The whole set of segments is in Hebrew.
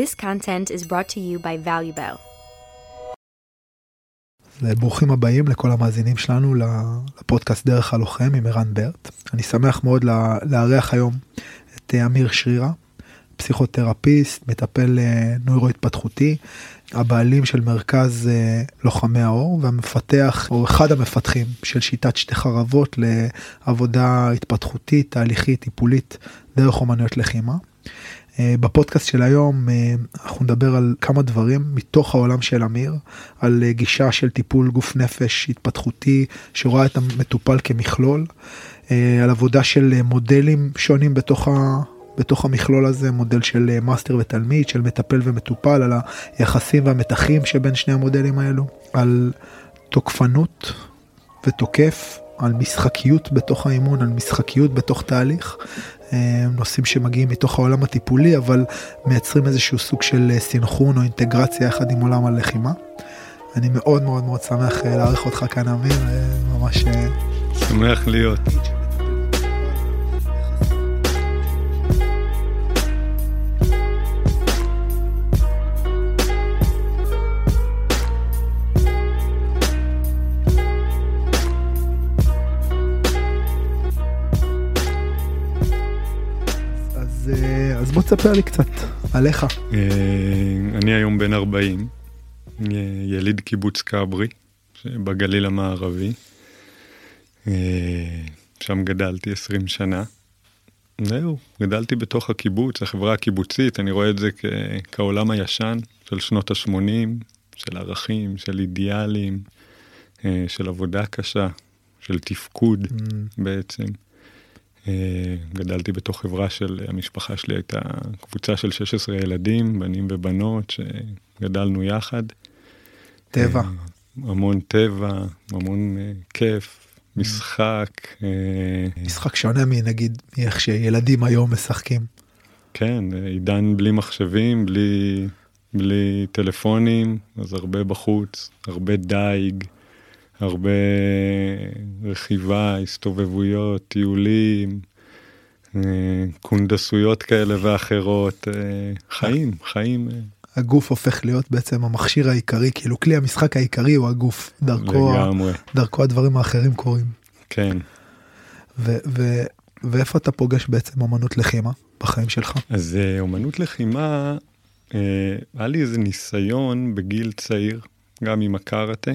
This content is brought to you by ValueBell. ברוכים הבאים לכל המאזינים שלנו לפודקאסט דרך הלוחם עם ערן ברט. אני שמח מאוד לארח היום את אמיר שרירה, פסיכותרפיסט, מטפל אה, נוירו-התפתחותי, הבעלים של מרכז אה, לוחמי האור והמפתח או אחד המפתחים של שיטת שתי חרבות לעבודה התפתחותית, תהליכית, טיפולית דרך אומנויות לחימה. אה, בפודקאסט של היום אנחנו נדבר על כמה דברים מתוך העולם של אמיר, על גישה של טיפול גוף נפש התפתחותי שרואה את המטופל כמכלול, על עבודה של מודלים שונים בתוך בתוך המכלול הזה מודל של אה, מאסטר ותלמיד, של מטפל ומטופל, על היחסים והמתחים שבין שני המודלים האלו, על תוקפנות ותוקף, על משחקיות בתוך האימון, על משחקיות בתוך תהליך. אה, נושאים שמגיעים מתוך העולם הטיפולי אבל מייצרים איזשהו סוג של אה, סינכרון או אינטגרציה יחד עם עולם הלחימה. אני מאוד מאוד מאוד שמח לארח אותך כאן אמיר, ממש... שמח להיות. אז בוא תספר לי קצת עליך. אה, אני היום בן 40, יליד קיבוץ כברי בגליל המערבי. אה, שם גדלתי 20 שנה. זהו, גדלתי בתוך הקיבוץ, החברה הקיבוצית, אני רואה את זה כעולם הישן של שנות ה-80, של ערכים, של אידיאלים, אה, של עבודה קשה, של תפקוד mm. בעצם. אה, גדלתי בתוך חברה של, המשפחה שלי הייתה קבוצה של 16 ילדים, בנים ובנות, שגדלנו יחד. טבע. אה, המון טבע, המון אה, כיף, משחק. משחק שונה מנגיד איך שילדים היום משחקים. כן, עידן בלי מחשבים, בלי, בלי טלפונים, אז הרבה בחוץ, הרבה דייג. הרבה רכיבה, הסתובבויות, טיולים, אה, קונדסויות כאלה ואחרות, אה, חיים, חיים. אה. הגוף הופך להיות בעצם המכשיר העיקרי, כאילו כלי המשחק העיקרי הוא הגוף, דרכו, לגמרי. דרכו הדברים האחרים קורים. כן. ו- ו- ואיפה אתה פוגש בעצם אמנות לחימה בחיים שלך? אז אמנות לחימה, היה לי איזה ניסיון בגיל צעיר, גם עם הקארטה.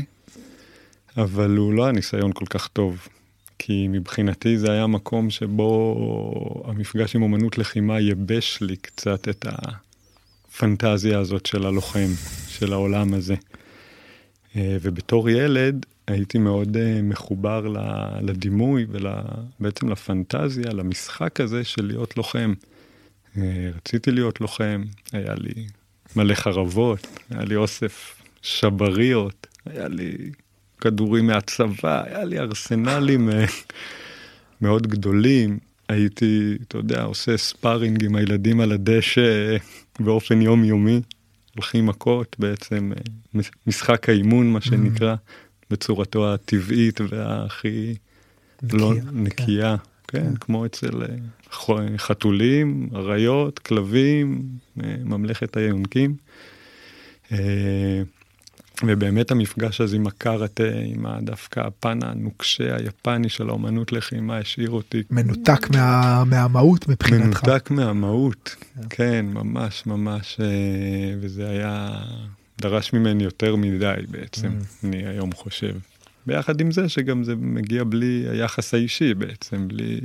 אבל הוא לא היה ניסיון כל כך טוב. כי מבחינתי זה היה מקום שבו המפגש עם אומנות לחימה ייבש לי קצת את הפנטזיה הזאת של הלוחם, של העולם הזה. אה, ובתור ילד הייתי מאוד אה, מחובר לדימוי ובעצם לפנטזיה, למשחק הזה של להיות לוחם. אה, רציתי להיות לוחם, היה לי מלא חרבות, היה לי אוסף שבריות, היה לי כדורים מהצבא, היה לי ארסנלים אה, מאוד גדולים. הייתי, אתה יודע, עושה ספארינג עם הילדים על הדשא באופן יומיומי, הולכים מכות בעצם, אה, משחק האימון, מה שנקרא, בצורתו הטבעית והכי לא נקייה. כן, כן, כמו אצל אה, חתולים, אריות, כלבים, ממלכת היונקים. ובאמת המפגש הזה עם הקארטה, עם דווקא הפן הנוקשה היפני של האומנות לחימה, השאיר אותי... מנותק מה, מהמהות מבחינתך. מנותק מהמהות, כן, כן ממש ממש, אה, וזה היה, דרש ממני יותר מדי בעצם, mm. אני היום חושב. ביחד עם זה שגם זה מגיע בלי היחס האישי בעצם, בלי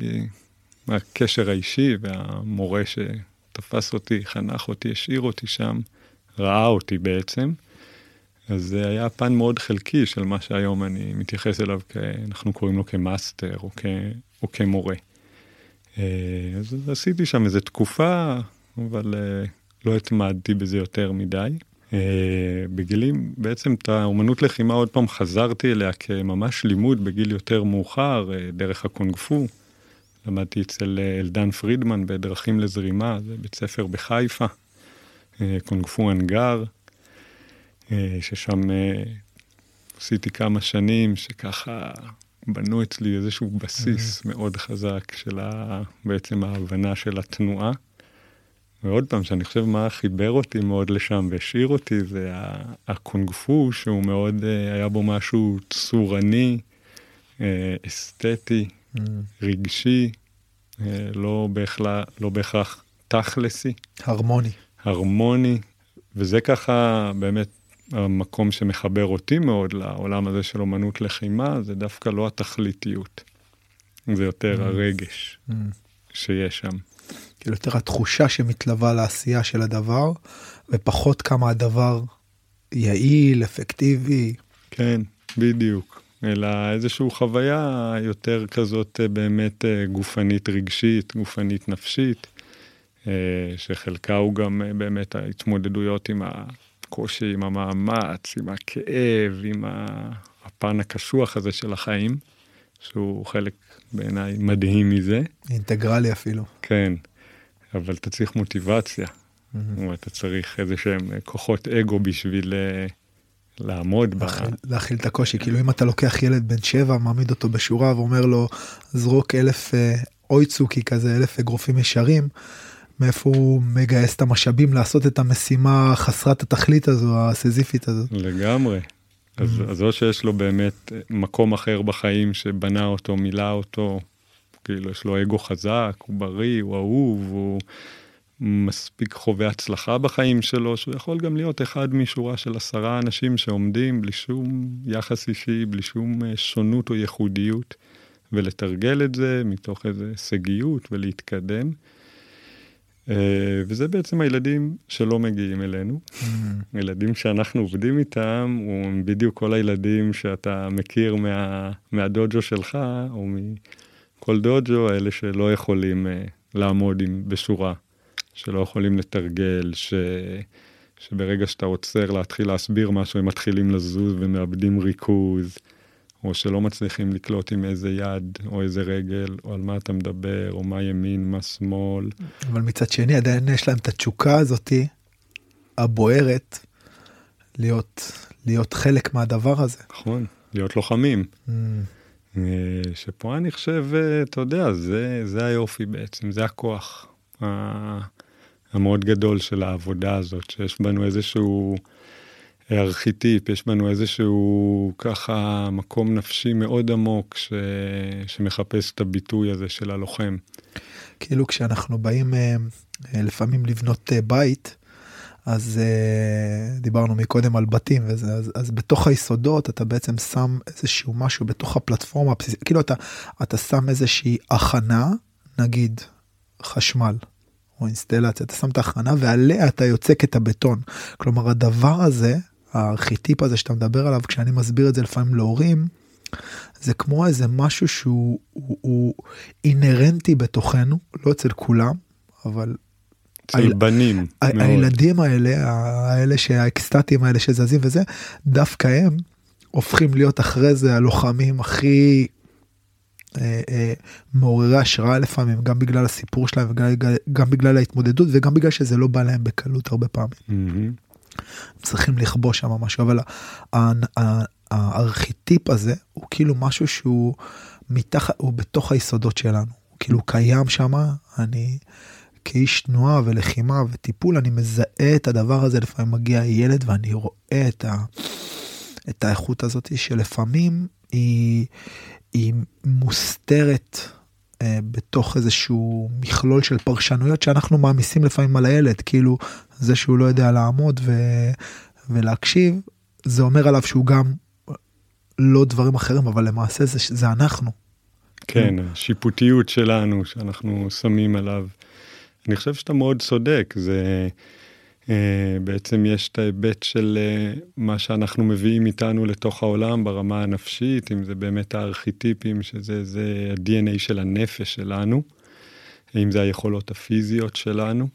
הקשר האישי והמורה שתפס אותי, חנך אותי, השאיר אותי שם, ראה אותי בעצם. אז זה היה פן מאוד חלקי של מה שהיום אני מתייחס אליו, כ... אנחנו קוראים לו כמאסטר או, כ... או כמורה. אה, אז עשיתי שם איזה תקופה, אבל אה, לא התמדתי בזה יותר מדי. אה, בגילים, בעצם את האומנות לחימה עוד פעם חזרתי אליה כממש לימוד בגיל יותר מאוחר, דרך הקונג פו. למדתי אצל אלדן פרידמן בדרכים לזרימה, זה בית ספר בחיפה, קונג פו אנגר. אה, ששם אה, עשיתי כמה שנים שככה בנו אצלי איזשהו בסיס. מאוד חזק של ה, בעצם ההבנה של התנועה. ועוד פעם, שאני חושב מה חיבר אותי מאוד לשם והשאיר אותי, זה הקונג פו, שהוא מאוד, אה, היה בו משהו צורני, אסתטי, mm. רגשי, לא, בהכלה, לא בהכרח תכלסי. הרמוני. הרמוני, וזה ככה באמת המקום שמחבר אותי מאוד לעולם הזה של אומנות לחימה, זה דווקא לא התכליתיות, זה יותר mm. הרגש mm. שיש שם. כאילו יותר התחושה שמתלווה לעשייה של הדבר, ופחות כמה הדבר יעיל, אפקטיבי. כן, בדיוק. אלא איזושהי חוויה יותר כזאת אה, באמת אה, גופנית רגשית, גופנית נפשית, אה, שחלקה הוא גם באמת ההתמודדויות עם הקושי, עם המאמץ, עם הכאב, עם הפן הקשוח הזה של החיים, שהוא חלק בעיניי מדהים מזה. אינטגרלי אפילו. כן, אבל אתה צריך מוטיבציה. Mm-hmm. אתה צריך איזה שהם כוחות אגו בשביל לעמוד ב... להכיל את הקושי, כאילו אם אתה לוקח ילד בן שבע, מעמיד אותו בשורה ואומר לו, זרוק אלף אה, אויצוקי כזה, אלף אגרופים ישרים, מאיפה הוא מגייס את המשאבים לעשות את המשימה חסרת התכלית הזו, הסזיפית הזו. לגמרי. אז, mm-hmm. אז או שיש לו באמת מקום אחר בחיים שבנה אותו, מילא אותו, כאילו יש לו אגו חזק, הוא בריא, הוא אהוב, הוא מספיק חווה הצלחה בחיים שלו, שהוא יכול גם להיות אחד משורה של עשרה אנשים שעומדים בלי שום יחס אישי, בלי שום אה, שונות או ייחודיות, ולתרגל את זה מתוך איזו הישגיות ולהתקדם. אה, וזה בעצם הילדים שלא מגיעים אלינו. Mm. ילדים שאנחנו עובדים איתם, הם בדיוק כל הילדים שאתה מכיר מה, מהדוג'ו שלך, או מכל דוג'ו, אלה שלא יכולים uh, לעמוד עם, בשורה. שלא יכולים לתרגל, ש... שברגע שאתה עוצר להתחיל להסביר משהו, הם מתחילים לזוז ומאבדים ריכוז, או שלא מצליחים לקלוט עם איזה יד או איזה רגל, או על מה אתה מדבר, או מה ימין, מה שמאל. אבל מצד שני עדיין יש להם את התשוקה הזאתי, הבוערת, להיות, להיות חלק מהדבר הזה. נכון, להיות לוחמים. Mm. אה, שפה אני חושב, אה, אתה יודע, זה, זה היופי בעצם, זה הכוח. המאוד גדול של העבודה הזאת, שיש בנו איזשהו ארכיטיפ, יש בנו איזשהו ככה מקום נפשי מאוד עמוק ש... שמחפש את הביטוי הזה של הלוחם. כאילו כשאנחנו באים אה, אה, לפעמים לבנות אה, בית, אז דיברנו מקודם על בתים וזה, אז, אז בתוך היסודות אתה בעצם שם איזשהו משהו בתוך הפלטפורמה כאילו אתה, אתה שם איזושהי הכנה, נגיד חשמל, או אינסטלציה, אתה שם את ההכנה ועליה אתה יוצק את הבטון. כלומר הדבר הזה, הארכיטיפ הזה שאתה מדבר עליו, כשאני מסביר את זה לפעמים להורים, זה כמו איזה משהו שהוא הוא, הוא אינהרנטי בתוכנו, לא אצל כולם, אבל... אצל בנים. ה- הילדים האלה, האלה שהאקסטטיים האלה שזזים וזה, דווקא הם הופכים להיות אחרי זה הלוחמים הכי אה, אה, מעוררי השראה לפעמים גם בגלל הסיפור שלהם וגם בגלל ההתמודדות וגם בגלל שזה לא בא להם בקלות הרבה פעמים. Mm-hmm. צריכים לכבוש שם משהו אבל הארכיטיפ הזה הוא כאילו משהו שהוא מתחת הוא בתוך היסודות שלנו הוא כאילו קיים שם אני כאיש תנועה ולחימה וטיפול אני מזהה את הדבר הזה לפעמים מגיע ילד ואני רואה את, ה, את האיכות הזאת שלפעמים היא. היא מוסתרת בתוך איזשהו מכלול של פרשנויות שאנחנו מעמיסים לפעמים על הילד, כאילו זה שהוא לא יודע לעמוד ו... ולהקשיב, זה אומר עליו שהוא גם לא דברים אחרים, אבל למעשה זה, זה אנחנו. כן, השיפוטיות שלנו שאנחנו שמים עליו. אני חושב שאתה מאוד צודק, זה... אה, בעצם יש את ההיבט של אה, מה שאנחנו מביאים איתנו לתוך העולם ברמה הנפשית, אם זה באמת הארכיטיפים, שזה זה ה-DNA של הנפש שלנו, אם זה היכולות הפיזיות שלנו,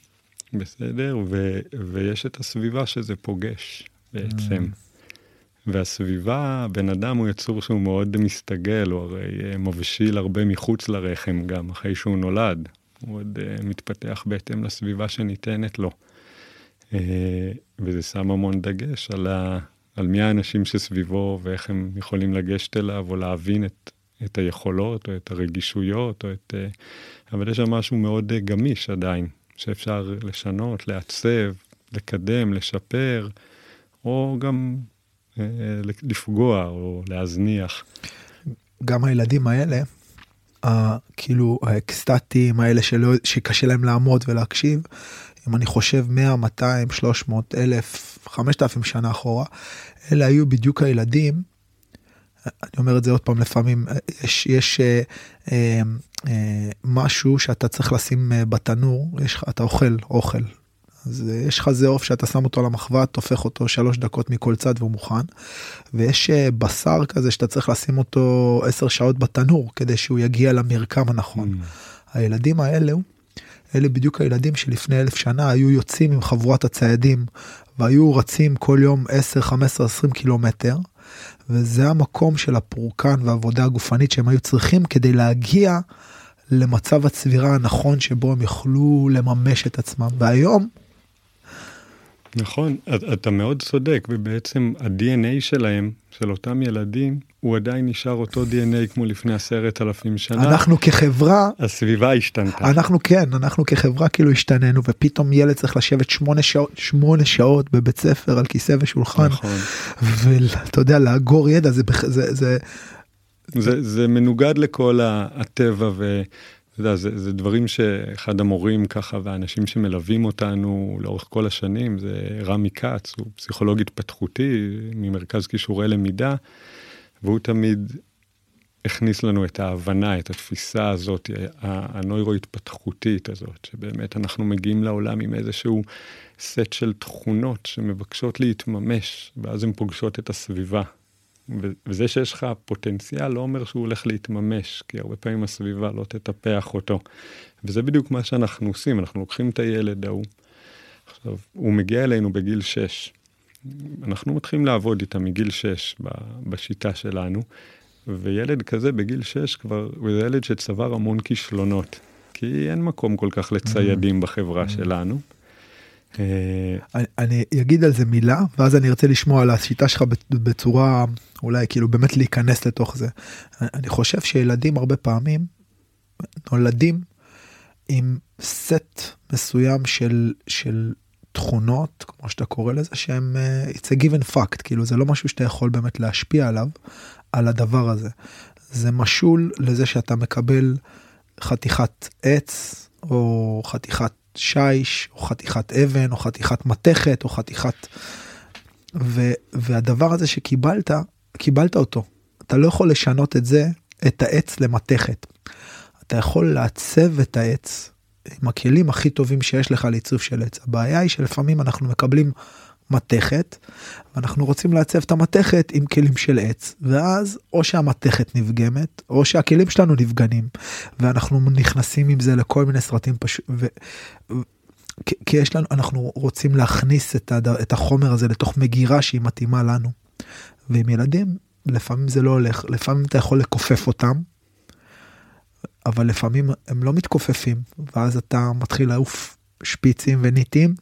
בסדר? ו, ויש את הסביבה שזה פוגש בעצם. Mm. והסביבה, בן אדם הוא יצור שהוא מאוד מסתגל, הוא הרי אה, מבשיל הרבה מחוץ לרחם גם, אחרי שהוא נולד. הוא עוד מתפתח בהתאם לסביבה שניתנת לו. אה, וזה שם המון דגש על, ה, על מי האנשים שסביבו ואיך הם יכולים לגשת אליו או להבין את, את היכולות או את הרגישויות או את... אה, אבל יש שם משהו מאוד אה, גמיש עדיין שאפשר לשנות, לעצב, לקדם, לשפר, או גם אה, לפגוע או להזניח. גם הילדים האלה, כאילו האקסטטיים האלה שלא, שקשה להם לעמוד ולהקשיב, אם אני חושב 100, 200, 300, 1,000, 5,000 שנה אחורה, אלה היו בדיוק הילדים, אני אומר את זה עוד פעם, לפעמים יש, יש אה, אה, אה, משהו שאתה צריך לשים אה, בתנור, יש, אתה אוכל אוכל, אז אה, יש לך זה עוף שאתה שם אותו על המחבת, הופך אותו שלוש דקות מכל צד והוא מוכן. ויש אה, בשר כזה שאתה צריך לשים אותו עשר שעות בתנור כדי שהוא יגיע למרקם הנכון. Mm. הילדים האלו, אלה בדיוק הילדים שלפני אלף שנה היו יוצאים עם חבורת הציידים והיו רצים כל יום 10, 15, 20 קילומטר. וזה המקום של הפורקן והעבודה הגופנית שהם היו צריכים כדי להגיע למצב הצבירה הנכון שבו הם יוכלו לממש את עצמם. והיום נכון, אתה מאוד צודק, ובעצם ה-DNA שלהם, של אותם ילדים, הוא עדיין נשאר אותו DNA כמו לפני עשרת אלפים שנה. אנחנו כחברה, הסביבה השתנתה. אנחנו כן, אנחנו כחברה כאילו השתננו, ופתאום ילד צריך לשבת שמונה שעות, שמונה שעות בבית ספר על כיסא ושולחן, נכון. ואתה יודע, לאגור ידע, זה, זה, זה, זה, זה מנוגד לכל הטבע ו... אתה יודע, זה, זה דברים שאחד המורים ככה והאנשים שמלווים אותנו לאורך כל השנים זה רמי כץ, הוא פסיכולוג התפתחותי ממרכז כישורי למידה, והוא תמיד הכניס לנו את ההבנה, את התפיסה הזאת, הנוירו-התפתחותית הזאת, שבאמת אנחנו מגיעים לעולם עם איזשהו סט של תכונות שמבקשות להתממש, ואז הן פוגשות את הסביבה. וזה שיש לך פוטנציאל לא אומר שהוא הולך להתממש, כי הרבה פעמים הסביבה לא תטפח אותו. וזה בדיוק מה שאנחנו עושים, אנחנו לוקחים את הילד ההוא. עכשיו, הוא מגיע אלינו בגיל 6. אנחנו מתחילים לעבוד איתה מגיל 6 בשיטה שלנו, וילד כזה בגיל 6 כבר, הוא ילד שצבר המון כישלונות, כי אין מקום כל כך לציידים בחברה שלנו. אה, אני אגיד על זה מילה ואז אני ארצה לשמוע על השיטה שלך בצורה אולי כאילו באמת להיכנס לתוך זה. אני חושב שילדים הרבה פעמים נולדים עם סט מסוים של של תכונות כמו שאתה קורא לזה שהם uh, it's a given fact כאילו זה לא משהו שאתה יכול באמת להשפיע עליו על הדבר הזה. זה משול לזה שאתה מקבל חתיכת עץ או חתיכת שיש או חתיכת אבן או חתיכת מתכת או חתיכת ו, והדבר הזה שקיבלת קיבלת אותו אתה לא יכול לשנות את זה את העץ למתכת. אתה יכול לעצב את העץ עם הכלים הכי טובים שיש לך לעיצוב של עץ הבעיה היא שלפעמים אנחנו מקבלים מתכת ואנחנו רוצים לעצב את המתכת עם כלים של עץ ואז או שהמתכת נפגמת או שהכלים שלנו נפגנים ואנחנו נכנסים עם זה לכל מיני סרטים פשוט. כי יש לנו אנחנו רוצים להכניס את, הד... את החומר הזה לתוך מגירה שהיא מתאימה לנו. ועם ילדים לפעמים זה לא הולך לפעמים אתה יכול לכופף אותם. אבל לפעמים הם לא מתכופפים ואז אתה מתחיל לעוף שפיצים וניטים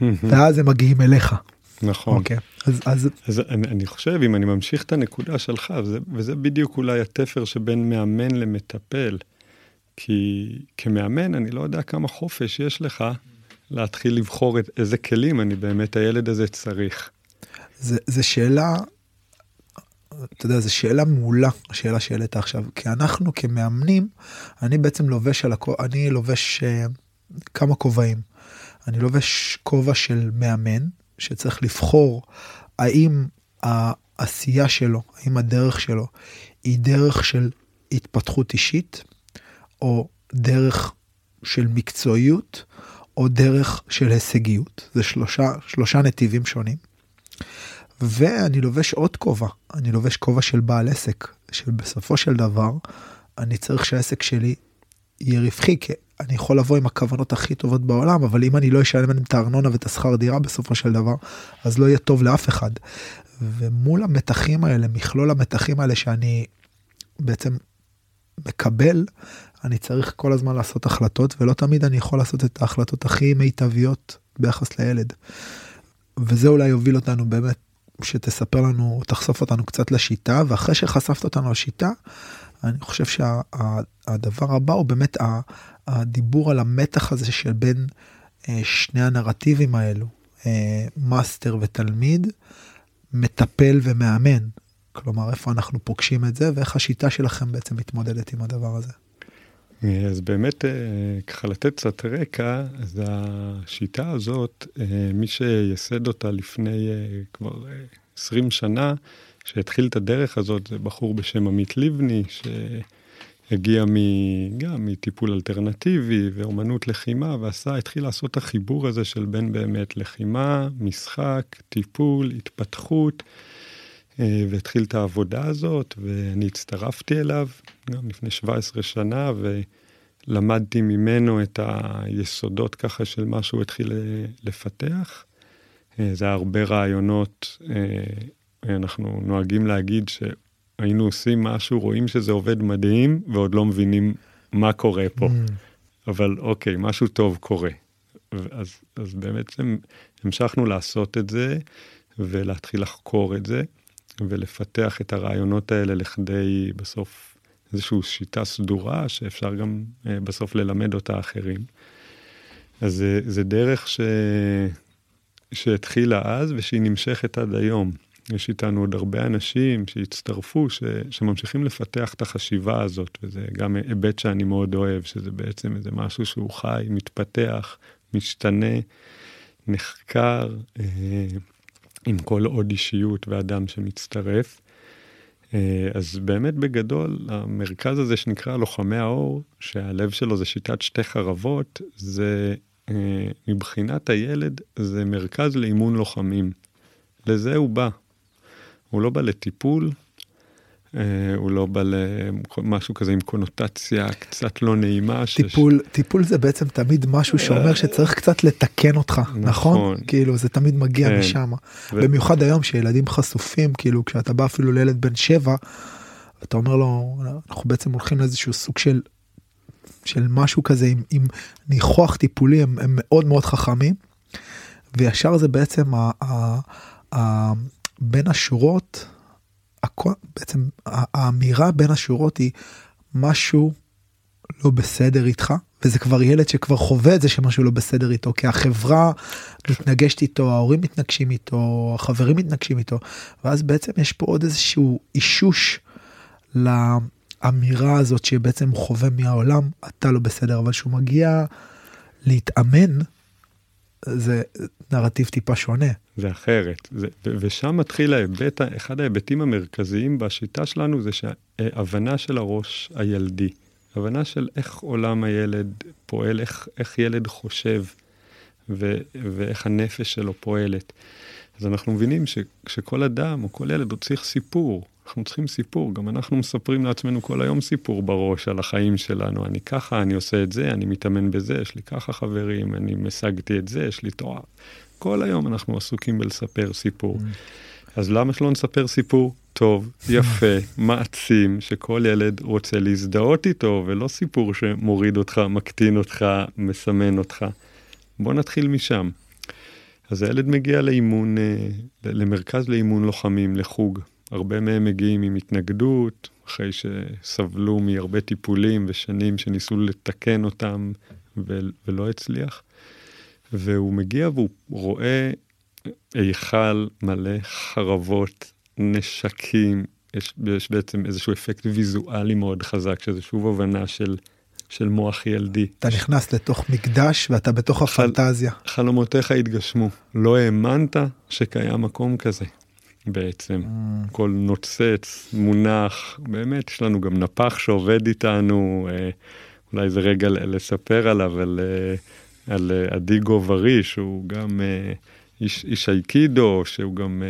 ואז הם מגיעים אליך. נכון. Okay. אוקיי, אז, אז... אז אני, אני חושב אם אני ממשיך את הנקודה שלך וזה, וזה בדיוק אולי התפר שבין מאמן למטפל. כי כמאמן אני לא יודע כמה חופש יש לך להתחיל לבחור את איזה כלים אני באמת הילד הזה צריך. זה, זה שאלה, אתה יודע, זו שאלה מעולה, השאלה שהעלית עכשיו, כי אנחנו כמאמנים, אני בעצם לובש על הכובע, אני לובש uh, כמה כובעים. אני לובש כובע של מאמן, שצריך לבחור האם העשייה שלו, האם הדרך שלו היא דרך של התפתחות אישית, או דרך של מקצועיות, או דרך של הישגיות. זה שלושה, שלושה נתיבים שונים. ואני לובש עוד כובע, אני לובש כובע של בעל עסק, שבסופו של דבר אני צריך שהעסק שלי יהיה רווחי, כי אני יכול לבוא עם הכוונות הכי טובות בעולם, אבל אם אני לא אשלם את הארנונה ואת השכר דירה בסופו של דבר, אז לא יהיה טוב לאף אחד. ומול המתחים האלה, מכלול המתחים האלה שאני בעצם מקבל, אני צריך כל הזמן לעשות החלטות, ולא תמיד אני יכול לעשות את ההחלטות הכי מיטביות ביחס לילד. וזה אולי יוביל אותנו באמת, שתספר לנו, תחשוף אותנו קצת לשיטה, ואחרי שחשפת אותנו לשיטה, אני חושב שהדבר שה, הבא הוא באמת הדיבור על המתח הזה של בין אה, שני הנרטיבים האלו, אה, מאסטר ותלמיד, מטפל ומאמן. כלומר, איפה אנחנו פוגשים את זה, ואיך השיטה שלכם בעצם מתמודדת עם הדבר הזה. אז באמת, ככה לתת קצת רקע, אז השיטה הזאת, מי שייסד אותה לפני כבר 20 שנה, שהתחיל את הדרך הזאת, זה בחור בשם עמית לבני, שהגיע מ, גם מטיפול אלטרנטיבי ואומנות לחימה, ועשה, התחיל לעשות את החיבור הזה של בין באמת לחימה, משחק, טיפול, התפתחות, אה, והתחיל את העבודה הזאת, ואני הצטרפתי אליו גם לפני 17 שנה, ולמדתי ממנו את היסודות ככה של מה שהוא התחיל לפתח. אה, זה היה הרבה רעיונות אה, אנחנו נוהגים להגיד שהיינו עושים משהו, רואים שזה עובד מדהים, ועוד לא מבינים מה קורה פה. Mm. אבל אוקיי, משהו טוב קורה. אז, אז בעצם המשכנו לעשות את זה, ולהתחיל לחקור את זה, ולפתח את הרעיונות האלה לכדי בסוף איזושהי שיטה סדורה, שאפשר גם אה, בסוף ללמד אותה אחרים. אז זה, זה דרך ש... שהתחילה אז ושהיא נמשכת עד היום. יש איתנו עוד הרבה אנשים שהצטרפו, ש, שממשיכים לפתח את החשיבה הזאת, וזה גם היבט שאני מאוד אוהב, שזה בעצם איזה משהו שהוא חי, מתפתח, משתנה, נחקר, אה, עם כל עוד אישיות ואדם שמצטרף. אה, אז באמת בגדול, המרכז הזה שנקרא לוחמי האור, שהלב שלו זה שיטת שתי חרבות, זה אה, מבחינת הילד, זה מרכז לאימון לוחמים. לזה הוא בא. הוא לא בא לטיפול, אה, הוא לא בא למשהו כזה עם קונוטציה קצת לא נעימה. טיפול, שש... טיפול זה בעצם תמיד משהו שאומר שצריך קצת לתקן אותך, נכון? נכון? כאילו זה תמיד מגיע כן. משם. ו... במיוחד היום שילדים חשופים, כאילו כשאתה בא אפילו לילד בן שבע, אתה אומר לו, אנחנו בעצם הולכים לאיזשהו סוג של, של משהו כזה עם, עם ניחוח טיפולי, הם, הם מאוד מאוד חכמים, וישר זה בעצם ה... ה, ה בין השורות, הכל, בעצם האמירה בין השורות היא משהו לא בסדר איתך, וזה כבר ילד שכבר חווה את זה שמשהו לא בסדר איתו, כי החברה מתנגשת איתו, ההורים מתנגשים איתו, החברים מתנגשים איתו, ואז בעצם יש פה עוד איזשהו אישוש לאמירה הזאת שבעצם הוא חווה מהעולם, אתה לא בסדר, אבל שהוא מגיע להתאמן, זה נרטיב טיפה שונה. זה אחרת, זה, ושם מתחיל ההיבט, אחד ההיבטים המרכזיים בשיטה שלנו זה שהבנה של הראש הילדי, הבנה של איך עולם הילד פועל, איך, איך ילד חושב ו, ואיך הנפש שלו פועלת. אז אנחנו מבינים שכל אדם או כל ילד הוא צריך סיפור, אנחנו צריכים סיפור, גם אנחנו מספרים לעצמנו כל היום סיפור בראש על החיים שלנו. אני ככה, אני עושה את זה, אני מתאמן בזה, יש לי ככה חברים, אני משגתי את זה, יש לי תואר. כל היום אנחנו עסוקים בלספר סיפור. Mm. אז למה שלא נספר סיפור טוב, יפה, מעצים, שכל ילד רוצה להזדהות איתו, ולא סיפור שמוריד אותך, מקטין אותך, מסמן אותך. בוא נתחיל משם. אז הילד מגיע לאימון, אה, למרכז לאימון לוחמים, לחוג. הרבה מהם מגיעים עם התנגדות, אחרי שסבלו מהרבה טיפולים ושנים שניסו לתקן אותם ולא הצליח. והוא מגיע והוא רואה היכל מלא חרבות, נשקים, יש, יש בעצם איזשהו אפקט ויזואלי מאוד חזק, שזה שוב הבנה של, של מוח ילדי. אתה נכנס לתוך מקדש ואתה בתוך הפנטזיה. חל, חלומותיך התגשמו. לא האמנת שקיים מקום כזה. בעצם. Mm. הכל נוצץ, מונח, באמת, יש לנו גם נפח שעובד איתנו, אה, אולי זה רגע לספר עליו, על, אה, על אה, עדי גוברי, שהוא גם איש, איש אייקידו, שהוא גם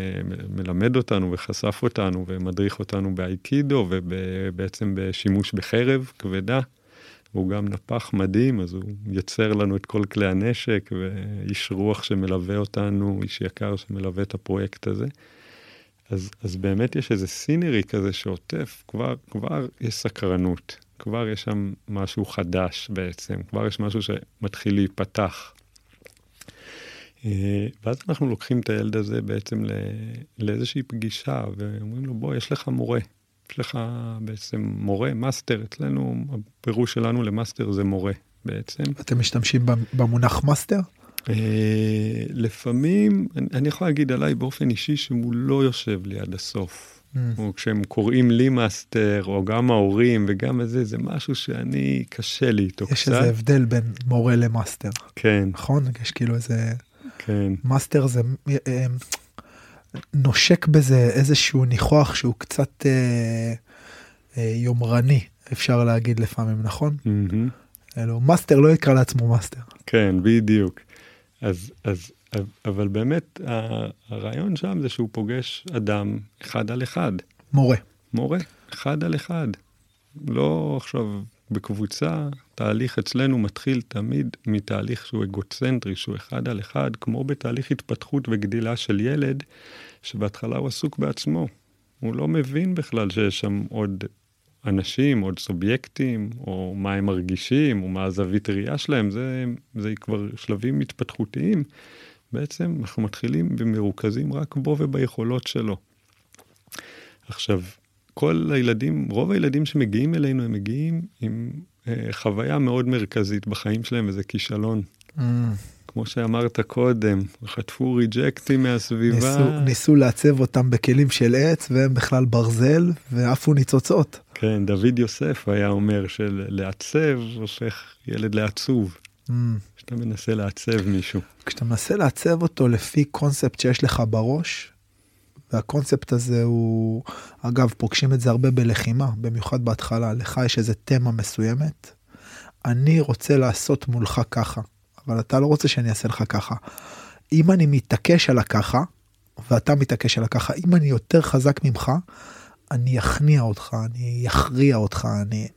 מלמד אותנו וחשף אותנו ומדריך אותנו באייקידו ובעצם בשימוש בחרב כבדה. הוא גם נפח מדהים, אז הוא יצר לנו את כל כלי הנשק, ואיש רוח שמלווה אותנו, איש יקר שמלווה את הפרויקט הזה. אז, אז באמת יש איזה סינרי כזה שעוטף, כבר, כבר יש סקרנות, כבר יש שם משהו חדש בעצם, כבר יש משהו שמתחיל להיפתח. אה, ואז אנחנו לוקחים את הילד הזה בעצם לאיזושהי פגישה ואומרים לו בוא יש לך מורה, יש לך בעצם מורה, מאסטר, אצלנו הפירוש שלנו למאסטר זה מורה בעצם. אתם משתמשים במונח מאסטר? אה, לפעמים, אני, אני יכול להגיד עליי באופן אישי שהוא לא יושב לי עד הסוף. Mm. או כשהם קוראים לי מאסטר, או גם ההורים וגם זה, זה משהו שאני, קשה לי איתו יש קצת. איזה הבדל בין מורה למאסטר, כן, נכון? יש כאילו איזה... כן, מאסטר זה אה, נושק בזה איזשהו ניחוח שהוא קצת אה, אה, יומרני, אפשר להגיד לפעמים, נכון? מהמם. אלו, מאסטר לא יקרא לעצמו מאסטר. כן, בדיוק. אז, אז, אבל באמת, הרעיון שם זה שהוא פוגש אדם אחד על אחד. מורה. מורה, אחד על אחד. לא עכשיו בקבוצה, תהליך אצלנו מתחיל תמיד מתהליך שהוא אגוצנטרי, שהוא אחד על אחד, כמו בתהליך התפתחות וגדילה של ילד, שבהתחלה הוא עסוק בעצמו. הוא לא מבין בכלל שיש שם עוד אנשים, עוד סובייקטים, או מה הם מרגישים, או מה הזווית ראייה שלהם, זה, זה כבר שלבים התפתחותיים. בעצם אנחנו מתחילים ומרוכזים רק בו וביכולות שלו. עכשיו, כל הילדים, רוב הילדים שמגיעים אלינו, הם מגיעים עם אה, חוויה מאוד מרכזית בחיים שלהם, וזה כישלון. Mm, כמו שאמרת קודם, חטפו ריג'קטים מהסביבה. ניסו, ניסו לעצב אותם בכלים של עץ והם בכלל ברזל ועפו ניצוצות. כן, דוד יוסף היה אומר שלעצב הופך ילד לעצוב. Mm. כשאתה מנסה לעצב מישהו. כשאתה מנסה לעצב אותו לפי קונספט שיש לך בראש, והקונספט הזה הוא, אגב, פוגשים את זה הרבה בלחימה, במיוחד בהתחלה, לך יש איזה תמה מסוימת, אני רוצה לעשות מולך ככה, אבל אתה לא רוצה שאני אעשה לך ככה. אם אני מתעקש על הככה, ואתה מתעקש על הככה, אם אני יותר חזק ממך, אני אכניע אותך, אני אכריע אותך, אני...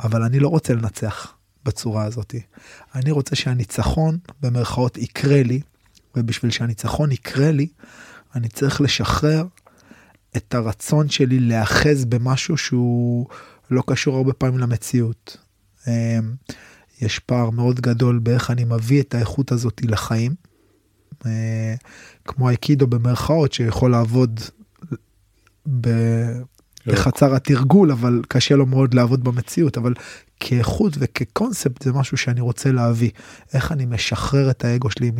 אבל אני לא רוצה לנצח בצורה הזאת. אני רוצה שהניצחון, במרכאות, יקרה לי, ובשביל שהניצחון יקרה לי, אני צריך לשחרר את הרצון שלי להיאחז במשהו שהוא לא קשור הרבה פעמים למציאות. אמ, יש פער מאוד גדול באיך אני מביא את האיכות הזאת לחיים. אה, כמו האיקידו במרכאות שיכול לעבוד ב- בחצר התרגול אבל קשה לו מאוד לעבוד במציאות אבל כאיכות וכקונספט זה משהו שאני רוצה להביא איך אני משחרר את האגו שלי מ...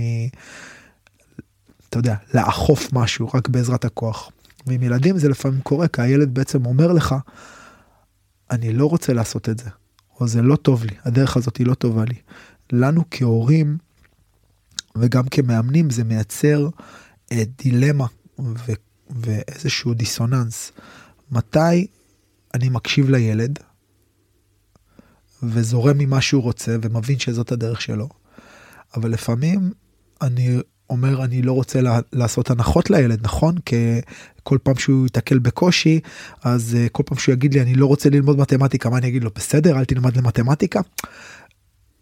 אתה יודע לאכוף משהו רק בעזרת הכוח. ועם ילדים זה לפעמים קורה כי הילד בעצם אומר לך אני לא רוצה לעשות את זה או זה לא טוב לי הדרך הזאת היא לא טובה לי. לנו כהורים וגם כמאמנים זה מייצר אה, דילמה ו- ואיזשהו דיסוננס. מתי אני מקשיב לילד וזורם ממה שהוא רוצה ומבין שזאת הדרך שלו, אבל לפעמים אני אומר אני לא רוצה לעשות הנחות לילד נכון? כי כל פעם שהוא ייתקל בקושי אז uh, כל פעם שהוא יגיד לי אני לא רוצה ללמוד מתמטיקה מה אני אגיד לו? בסדר אל תלמד למתמטיקה.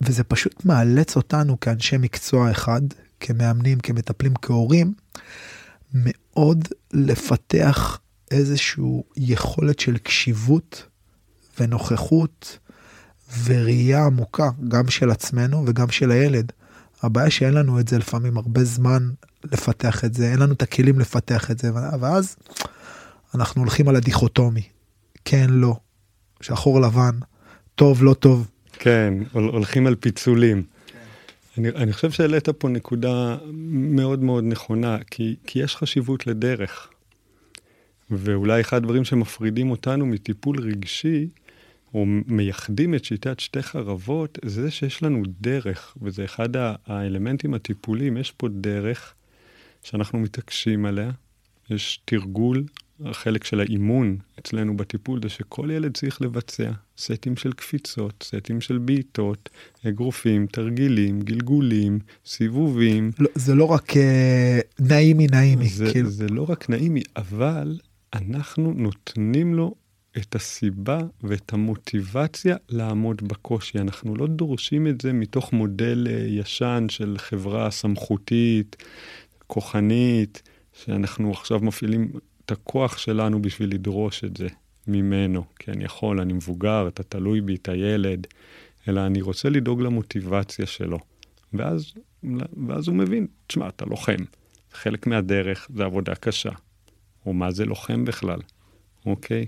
וזה פשוט מאלץ אותנו כאנשי מקצוע אחד כמאמנים כמטפלים כהורים מאוד לפתח איזשהו יכולת של קשיבות ונוכחות וראייה עמוקה גם של עצמנו וגם של הילד. הבעיה שאין לנו את זה לפעמים הרבה זמן לפתח את זה, אין לנו את הכלים לפתח את זה, ואז אנחנו הולכים על הדיכוטומי, כן, לא, שחור לבן, טוב, לא טוב. כן, הול- הולכים על פיצולים. אני, אני חושב שהעלית פה נקודה מאוד מאוד נכונה, כי, כי יש חשיבות לדרך. ואולי אחד הדברים שמפרידים אותנו מטיפול רגשי, או מייחדים את שיטת שתי חרבות, זה שיש לנו דרך, וזה אחד האלמנטים הטיפוליים, יש פה דרך שאנחנו מתעקשים עליה, יש תרגול, החלק של האימון אצלנו בטיפול זה שכל ילד צריך לבצע סטים של קפיצות, סטים של בעיטות, אגרופים, תרגילים, גלגולים, סיבובים. לא, זה לא רק אה, נעימי נעימי, זה, כאילו, זה לא רק נעימי, אבל אנחנו נותנים לו את הסיבה ואת המוטיבציה לעמוד בקושי. אנחנו לא דורשים את זה מתוך מודל אה, ישן של חברה סמכותית, כוחנית, שאנחנו עכשיו מפעילים את הכוח שלנו בשביל לדרוש את זה ממנו. כי אני יכול, אני מבוגר, אתה תלוי בי, את הילד, אלא אני רוצה לדאוג למוטיבציה שלו. ואז, ואז הוא מבין, תשמע, אתה לוחם. חלק מהדרך זה עבודה קשה. או מה זה לוחם בכלל, אוקיי?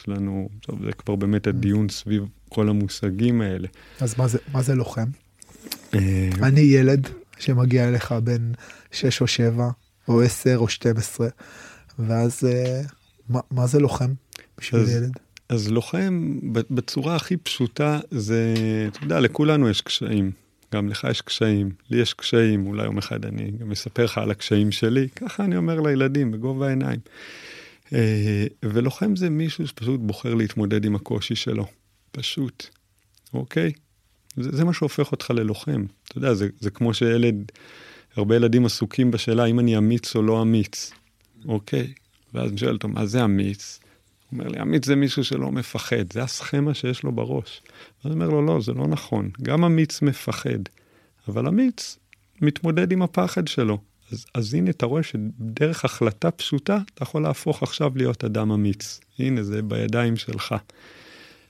יש לנו, טוב, זה כבר באמת הדיון סביב כל המושגים האלה. אז מה זה, מה זה לוחם? אה, אני ילד, שמגיע אליך בין 6 או 7 או 10 או 12 ואז אה, מה, מה זה לוחם בשביל אז- ילד? אז לוחם בצורה הכי פשוטה זה, אתה יודע, לכולנו יש קשיים. גם לך יש קשיים, לי יש קשיים, אולי יום אחד אני גם אספר לך על הקשיים שלי, ככה אני אומר לילדים בגובה העיניים. אה, ולוחם זה מישהו שפשוט בוחר להתמודד עם הקושי שלו, פשוט, אוקיי? זה, זה מה שהופך אותך ללוחם. אתה יודע, זה, זה כמו שילד, הרבה ילדים עסוקים בשאלה אם אני אמיץ או לא אמיץ, אוקיי? ואז אני שואל אותו, מה זה אמיץ? הוא אומר לי, אמיץ זה מישהו שלא מפחד, זה הסכמה שיש לו בראש. אני אומר לו, לא, זה לא נכון. גם אמיץ מפחד, אבל אמיץ מתמודד עם הפחד שלו. אז, אז הנה, אתה רואה שדרך החלטה פשוטה, אתה יכול להפוך עכשיו להיות אדם אמיץ. הנה, זה בידיים שלך.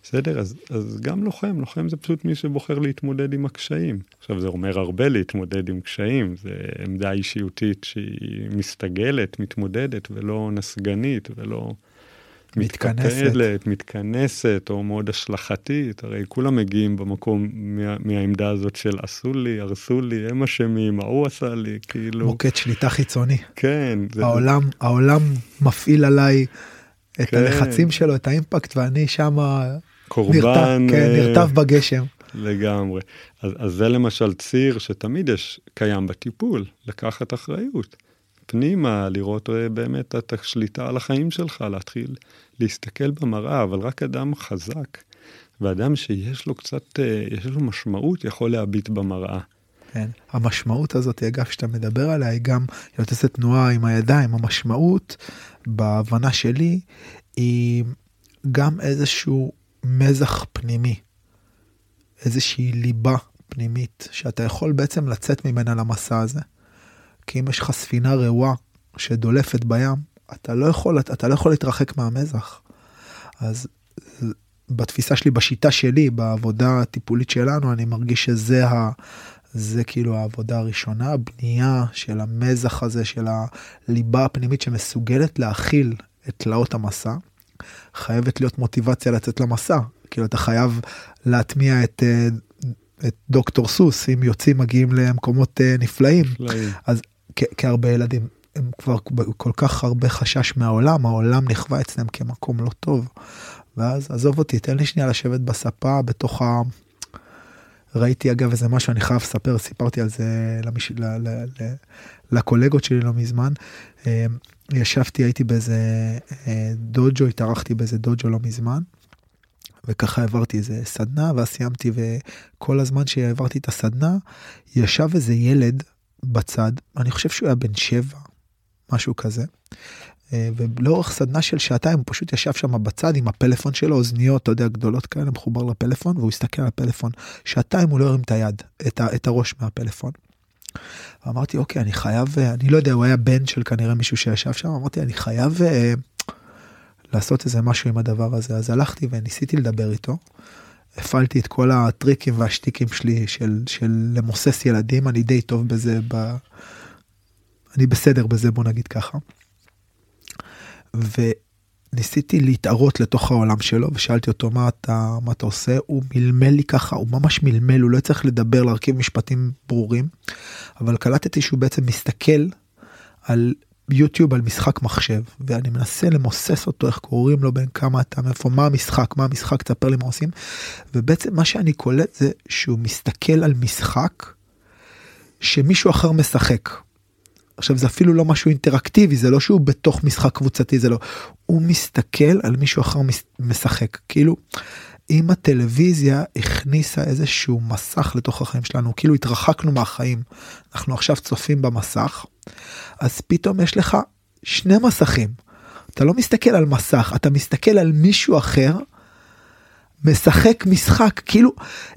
בסדר? אז, אז גם לוחם, לוחם זה פשוט מי שבוחר להתמודד עם הקשיים. עכשיו, זה אומר הרבה להתמודד עם קשיים, זה עמדה אישיותית שהיא מסתגלת, מתמודדת, ולא נסגנית, ולא... מתכנסת. מתקפלת, מתכנסת, או מאוד השלכתית, הרי כולם מגיעים במקום מה, מהעמדה הזאת של עשו לי, הרסו לי, הם אשמים, ההוא עשה לי, כאילו, מוקד שליטה חיצוני. כן, זה, העולם העולם מפעיל עליי את כן. הלחצים שלו את האימפקט ואני שמה קורבן, נרטב, כן, אה, נרטב בגשם. לגמרי. אז, אז זה למשל ציר שתמיד יש, קיים בטיפול, לקחת אחריות. פנימה, לראות אה, באמת את השליטה על החיים שלך, להתחיל להסתכל במראה, אבל רק אדם חזק, ואדם שיש לו קצת, אה, יש לו משמעות, יכול להביט במראה. כן. המשמעות הזאת אגב שאתה מדבר עליה היא גם היא עושה תנועה עם הידיים המשמעות בהבנה שלי היא גם איזשהו מזח פנימי איזושהי ליבה פנימית שאתה יכול בעצם לצאת ממנה למסע הזה. כי אם יש לך ספינה רעועה שדולפת בים אתה לא יכול אתה לא יכול להתרחק מהמזח. אז בתפיסה שלי בשיטה שלי בעבודה הטיפולית שלנו אני מרגיש שזה ה... זה כאילו העבודה הראשונה, בנייה של המזח הזה, של הליבה הפנימית שמסוגלת להכיל את תלאות המסע. חייבת להיות מוטיבציה לצאת למסע, כאילו אתה חייב להטמיע את, אה, את דוקטור סוס, אם יוצאים מגיעים למקומות אה, נפלאים, נפלאים. אז כהרבה ילדים, הם כבר כל כך הרבה חשש מהעולם, העולם נכווה אצלם כמקום לא טוב. ואז עזוב אותי, תן לי שנייה לשבת בספה בתוך ה... ראיתי אגב איזה משהו אני חייב לספר סיפרתי על זה למש... ל... ל... ל... לקולגות שלי לא מזמן אה, ישבתי הייתי באיזה אה, דוג'ו התארחתי באיזה דוג'ו לא מזמן. וככה העברתי איזה סדנה ואז סיימתי וכל הזמן שהעברתי את הסדנה ישב איזה ילד בצד אני חושב שהוא היה בן שבע משהו כזה. אה, ולאורך סדנה של שעתיים הוא פשוט ישב שם בצד עם הפלאפון שלו אוזניות אתה יודע גדולות כאלה מחובר לפלאפון והוא הסתכל על הפלאפון שעתיים הוא לא הרים את היד את, ה, את הראש מהפלאפון. אמרתי אוקיי אני חייב אני לא יודע הוא היה בן של כנראה מישהו שישב שם אמרתי אני חייב אה, לעשות איזה משהו עם הדבר הזה אז הלכתי וניסיתי לדבר איתו. הפעלתי את כל הטריקים והשטיקים שלי של, של למוסס ילדים אני די טוב בזה ב... אני בסדר בזה בוא נגיד ככה. וניסיתי להתערות לתוך העולם שלו ושאלתי אותו מה אתה מה אתה עושה הוא מלמל לי ככה הוא ממש מלמל הוא לא צריך לדבר להרכיב משפטים ברורים אבל קלטתי שהוא בעצם מסתכל על יוטיוב על משחק מחשב ואני מנסה למוסס אותו איך קוראים לו בין כמה אתה מאיפה מה המשחק מה המשחק תספר לי מה עושים. ובעצם מה שאני קולט זה שהוא מסתכל על משחק שמישהו אחר משחק. עכשיו זה אפילו לא משהו אינטראקטיבי זה לא שהוא בתוך משחק קבוצתי זה לא. הוא מסתכל על מישהו אחר משחק. כאילו אם הטלוויזיה הכניסה איזשהו מסך לתוך החיים שלנו כאילו התרחקנו מהחיים אנחנו עכשיו צופים במסך אז פתאום יש לך שני מסכים אתה לא מסתכל על מסך אתה מסתכל על מישהו אחר משחק משחק כאילו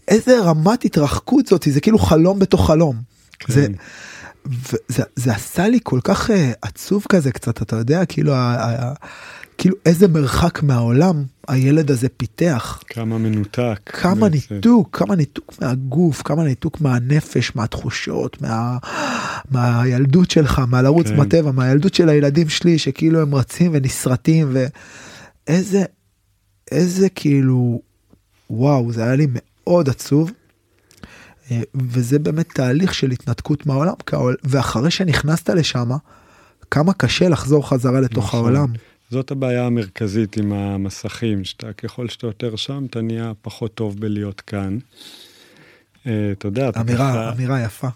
איזה רמת התרחקות זאתי זה כאילו חלום בתוך חלום. כן. זה, וזה זה עשה לי כל כך uh, עצוב כזה קצת אתה יודע כאילו ה, ה, כאילו איזה מרחק מהעולם הילד הזה פיתח כמה מנותק. כמה בעצם. ניתוק כמה ניתוק מהגוף כמה ניתוק מהנפש מהתחושות מה, מהילדות שלך מהלרוץ כן. בטבע מהילדות של הילדים שלי שכאילו הם רצים ונסרטים ואיזה איזה כאילו וואו זה היה לי מאוד עצוב. אה, וזה באמת תהליך של התנתקות מהעולם, ואחרי שנכנסת לשם, כמה קשה לחזור חזרה לתוך נכון. העולם. זאת הבעיה המרכזית עם המסכים, שאתה ככל שאתה יותר שם, אתה נהיה פחות טוב בלהיות כאן. אה, אתה יודע, אתה אמירה, ככה... אמירה יפה.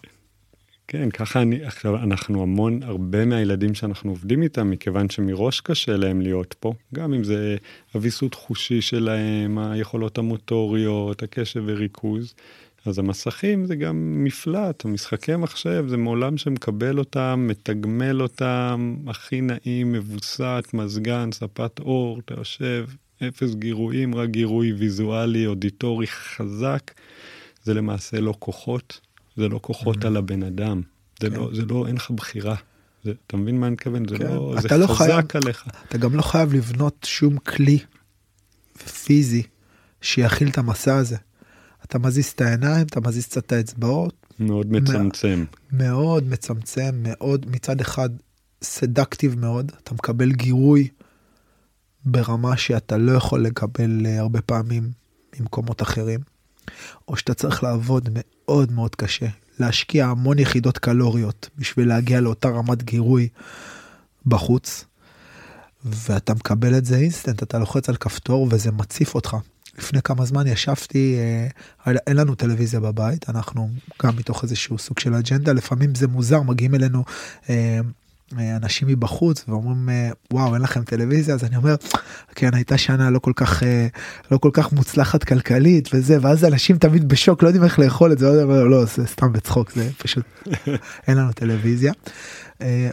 כן, ככה אני, עכשיו אנחנו המון, הרבה מהילדים שאנחנו עובדים איתם, מכיוון שמראש קשה להם להיות פה, גם אם זה אביסות חושי שלהם, היכולות המוטוריות, הקשב וריכוז, אז המסכים זה גם מפלט, המשחקי מחשב זה מעולם שמקבל אותם, מתגמל אותם, הכי נעים, מבוסת, מזגן, ספת אור, אתה יושב, אפס גירויים, רק גירוי ויזואלי, אודיטורי חזק, זה למעשה לא כוחות, זה לא כוחות mm-hmm. על הבן אדם, זה, כן. לא, זה לא, אין לך בחירה. זה, אתה מבין מה אני מתכוון? זה, כן. לא, זה לא חזק חייב, עליך. אתה גם לא חייב לבנות שום כלי פיזי שיכיל את המסע הזה. אתה מזיז את העיניים, אתה מזיז קצת את האצבעות. מאוד מצמצם. מאוד מצמצם, מאוד, מצד אחד סדקטיב מאוד, אתה מקבל גירוי ברמה שאתה לא יכול לקבל אה, הרבה פעמים ממקומות אחרים, או שאתה צריך לעבוד מאוד מאוד קשה, להשקיע המון יחידות קלוריות בשביל להגיע לאותה רמת גירוי בחוץ, ואתה מקבל את זה אינסטנט, אתה לוחץ על כפתור וזה מציף אותך. לפני כמה זמן ישבתי, אה, אין לנו טלוויזיה בבית, אנחנו גם מתוך איזשהו סוג של אג'נדה, לפעמים זה מוזר, מגיעים אלינו אה, אה, אנשים מבחוץ ואומרים וואו אין לכם טלוויזיה אז אני אומר כן הייתה שנה לא כל כך לא כל כך מוצלחת כלכלית וזה ואז אנשים תמיד בשוק לא יודעים איך לאכול את זה לא, לא זה סתם בצחוק זה פשוט אין לנו טלוויזיה.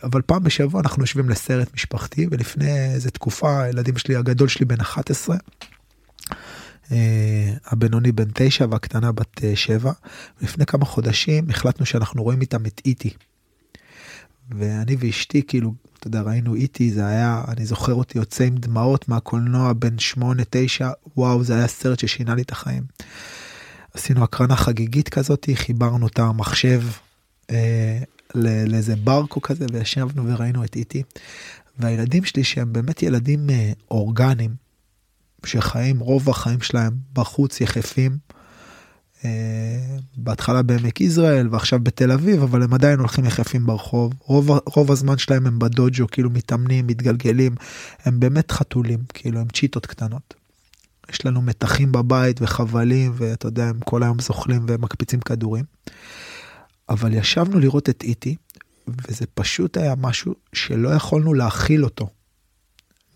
אבל פעם בשבוע אנחנו יושבים לסרט משפחתי ולפני איזה תקופה הילדים שלי הגדול שלי בן 11 אה, הבינוני בן תשע והקטנה בת אה, שבע. לפני כמה חודשים החלטנו שאנחנו רואים איתם את איטי. ואני ואשתי כאילו אתה יודע ראינו איטי זה היה אני זוכר אותי יוצא עם דמעות מהקולנוע בין שמונה תשע וואו זה היה סרט ששינה לי את החיים. עשינו הקרנה חגיגית כזאת חיברנו את המחשב אה, לאיזה ברקו כזה וישבנו וראינו את איטי. והילדים שלי שהם באמת ילדים אה, אורגניים שחיים רוב החיים שלהם בחוץ יחפים. Uh, בהתחלה בעמק יזרעאל ועכשיו בתל אביב אבל הם עדיין הולכים יחפים ברחוב רוב רוב הזמן שלהם הם בדוג'ו כאילו מתאמנים מתגלגלים הם באמת חתולים כאילו הם צ'יטות קטנות. יש לנו מתחים בבית וחבלים ואתה יודע הם כל היום זוכלים ומקפיצים כדורים. אבל ישבנו לראות את איטי וזה פשוט היה משהו שלא יכולנו להכיל אותו.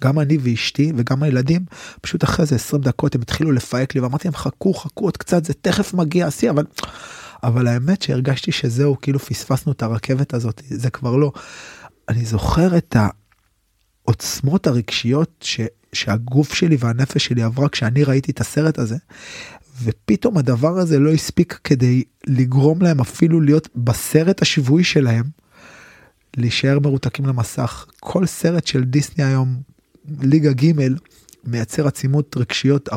גם אני ואשתי וגם הילדים, פשוט אחרי זה 20 דקות הם התחילו לפהק לי ואמרתי להם חכו חכו עוד קצת זה תכף מגיע השיא אבל אבל האמת שהרגשתי שזהו כאילו פספסנו את הרכבת הזאת זה כבר לא. אני זוכר את העוצמות הרגשיות ש, שהגוף שלי והנפש שלי עברה כשאני ראיתי את הסרט הזה. ופתאום הדבר הזה לא הספיק כדי לגרום להם אפילו להיות בסרט השבועי שלהם. להישאר מרותקים למסך כל סרט של דיסני היום ליגה ג' מייצר עצימות רגשיות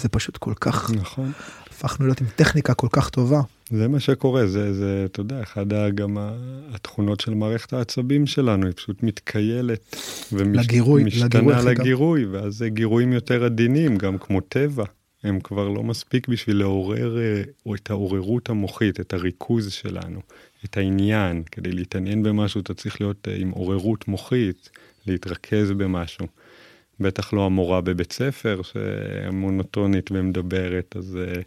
זה פשוט כל כך נכון. הפכנו להיות עם טכניקה כל כך טובה. זה מה שקורה זה זה אתה יודע אחד גם התכונות של מערכת העצבים שלנו היא פשוט מתקיילת ומשתנה לגירוי ואז זה גירויים יותר עדינים גם כמו טבע הם כבר לא מספיק בשביל לעורר או את העוררות המוחית את הריכוז שלנו את העניין כדי להתעניין במשהו אתה צריך להיות עם עוררות מוחית להתרכז במשהו. בטח לא המורה בבית ספר שמונוטונית ומדברת אז אה,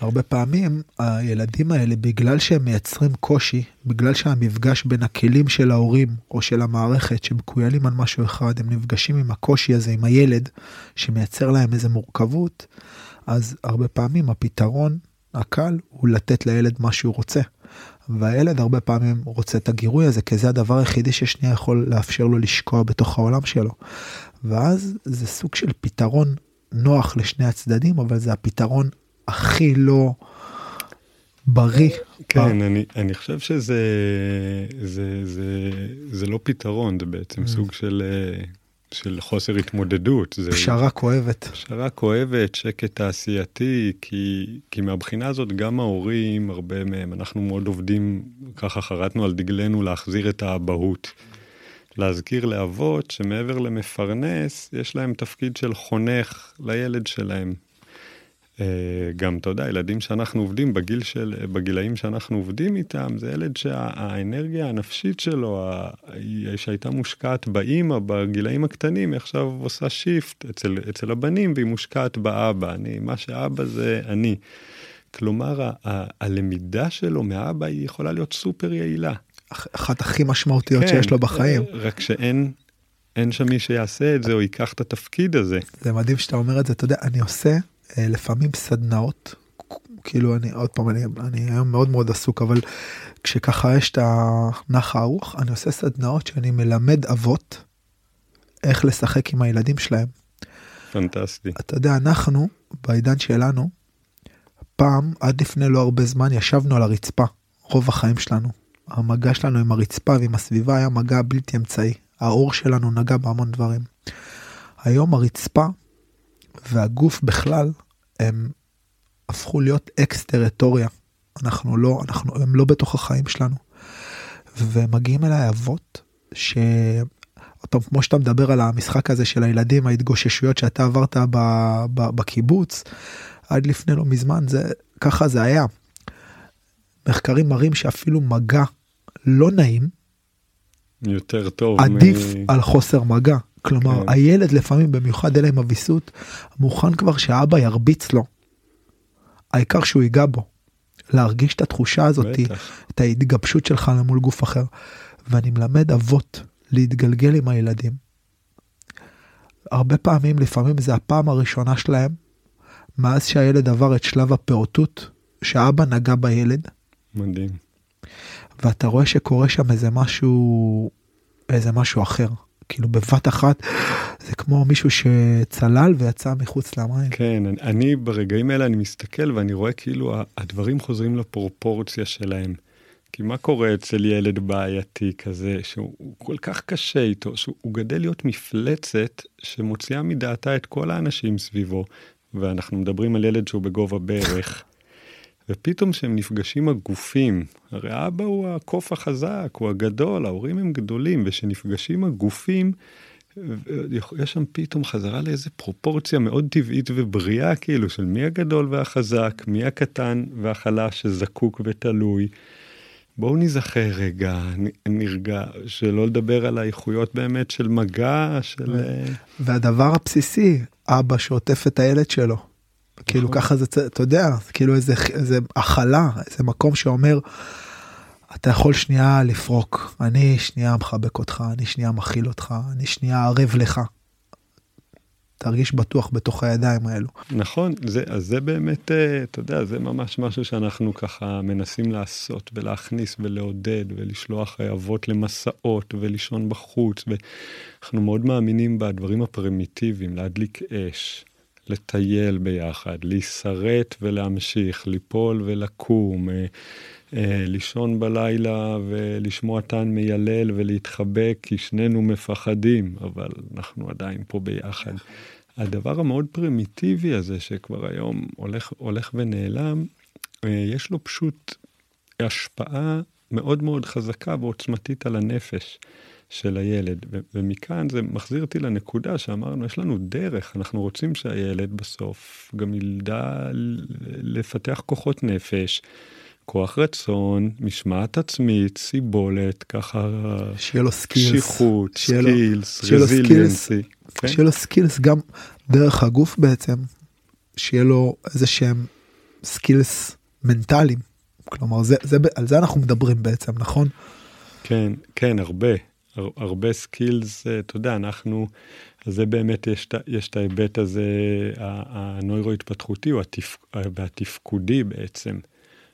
הרבה פעמים הילדים האלה בגלל שהם מייצרים קושי בגלל שהמפגש בין הכלים של ההורים או של המערכת שמקוילים על משהו אחד הם נפגשים עם הקושי הזה עם הילד שמייצר להם איזה מורכבות אז הרבה פעמים הפתרון הקל הוא לתת לילד מה שהוא רוצה. והילד הרבה פעמים רוצה את הגירוי הזה כי זה הדבר היחידי ששנייה יכול לאפשר לו לשקוע בתוך העולם שלו. ואז זה סוג של פתרון נוח לשני הצדדים אבל זה הפתרון הכי לא בריא. כן, בר... אני, אני חושב שזה זה, זה, זה לא פתרון, זה בעצם mm. סוג של, של חוסר התמודדות. זה פשרה כואבת. פשרה כואבת, שקט תעשייתי, כי, כי מהבחינה הזאת גם ההורים, הרבה מהם, אנחנו מאוד עובדים, ככה חרטנו על דגלנו להחזיר את האבהות. להזכיר לאבות שמעבר למפרנס, יש להם תפקיד של חונך לילד שלהם. גם, אתה יודע, ילדים שאנחנו עובדים בגיל של, בגילאים שאנחנו עובדים איתם, זה ילד שהאנרגיה הנפשית שלו, שהייתה מושקעת באימא בגילאים הקטנים, היא עכשיו עושה שיפט אצל, אצל הבנים והיא מושקעת באבא. אני, מה שאבא זה אני. כלומר, ה- ה- הלמידה שלו מאבא היא יכולה להיות סופר יעילה. אחת הכי משמעותיות כן, שיש לו בחיים. רק שאין אין שם מי שיעשה את זה או ייקח את התפקיד הזה. זה מדהים שאתה אומר את זה, אתה יודע, אני עושה אה, לפעמים סדנאות, כאילו אני עוד פעם, אני, אני היום מאוד מאוד עסוק, אבל כשככה יש את הנח הרוח, אני עושה סדנאות שאני מלמד אבות איך לשחק עם הילדים שלהם. פנטסטי. אתה יודע, אנחנו, בעידן שלנו, פעם, עד לפני לא הרבה זמן, ישבנו על הרצפה, רוב החיים שלנו. המגע שלנו עם הרצפה ועם הסביבה היה מגע בלתי אמצעי. האור שלנו נגע בהמון דברים. היום הרצפה והגוף בכלל הם הפכו להיות אקס טריטוריה. אנחנו לא, אנחנו, הם לא בתוך החיים שלנו. ומגיעים אליי אבות ש... טוב, כמו שאתה מדבר על המשחק הזה של הילדים, ההתגוששויות שאתה עברת ב, ב, בקיבוץ, עד לפני לא מזמן, זה, ככה זה היה. מחקרים מראים שאפילו מגע לא נעים, יותר טוב. עדיף מ... על חוסר מגע. כלומר, כן. הילד לפעמים, במיוחד אלה עם הוויסות, מוכן כבר שהאבא ירביץ לו. העיקר שהוא ייגע בו. להרגיש את התחושה הזאת, בטח. את ההתגבשות שלך למול גוף אחר. ואני מלמד אבות להתגלגל עם הילדים. הרבה פעמים, לפעמים זה הפעם הראשונה שלהם, מאז שהילד עבר את שלב הפעוטות, שאבא נגע בילד. מדהים. ואתה רואה שקורה שם איזה משהו, איזה משהו אחר. כאילו בבת אחת זה כמו מישהו שצלל ויצא מחוץ למים. כן, אני, אני ברגעים האלה אני מסתכל ואני רואה כאילו הדברים חוזרים לפרופורציה שלהם. כי מה קורה אצל ילד בעייתי כזה שהוא כל כך קשה איתו שהוא גדל להיות מפלצת שמוציאה מדעתה את כל האנשים סביבו ואנחנו מדברים על ילד שהוא בגובה ברך. ופתאום כשהם נפגשים הגופים, הרי אבא הוא הקוף החזק, הוא הגדול, ההורים הם גדולים, וכשנפגשים הגופים, יש שם פתאום חזרה לאיזה פרופורציה מאוד טבעית ובריאה, כאילו, של מי הגדול והחזק, מי הקטן והחלש שזקוק ותלוי. בואו נזכר רגע, נרגע, שלא לדבר על האיכויות באמת של מגע, של... והדבר הבסיסי, אבא שעוטף את הילד שלו. כאילו נכון. ככה זה, אתה יודע, כאילו איזה, איזה הכלה, איזה מקום שאומר, אתה יכול שנייה לפרוק, אני שנייה מחבק אותך, אני שנייה מכיל אותך, אני שנייה ערב לך. תרגיש בטוח בתוך הידיים האלו. נכון, זה, אז זה באמת, אה, אתה יודע, זה ממש משהו שאנחנו ככה מנסים לעשות ולהכניס ולעודד ולשלוח אבות למסעות ולישון בחוץ, ואנחנו מאוד מאמינים בדברים הפרימיטיביים, להדליק אש, לטייל ביחד, להישרט ולהמשיך, ליפול ולקום, אה, אה, לישון בלילה ולשמוע טען מיילל ולהתחבק, כי שנינו מפחדים, אבל אנחנו עדיין פה ביחד. הדבר המאוד פרימיטיבי הזה, שכבר היום הולך, הולך ונעלם, אה, יש לו פשוט השפעה מאוד מאוד חזקה ועוצמתית על הנפש. של הילד. ו- ומכאן זה מחזיר אותי לנקודה שאמרנו, יש לנו דרך, אנחנו רוצים שהילד בסוף גם ילדע לפתח כוחות נפש, כוח רצון, משמעת עצמית, סיבולת, ככה... שיהיה לו skills. קשיחות, skills, resiliency. כן? שיהיה לו skills גם דרך הגוף בעצם, שיהיה לו איזה שהם skills מנטליים. כלומר, זה, זה, על זה אנחנו מדברים בעצם, נכון? כן, כן, הרבה. הרבה skills, אה, אתה יודע, אנחנו, זה באמת, יש, יש את ההיבט הזה, הנוירו-התפתחותי והתפקודי בעצם.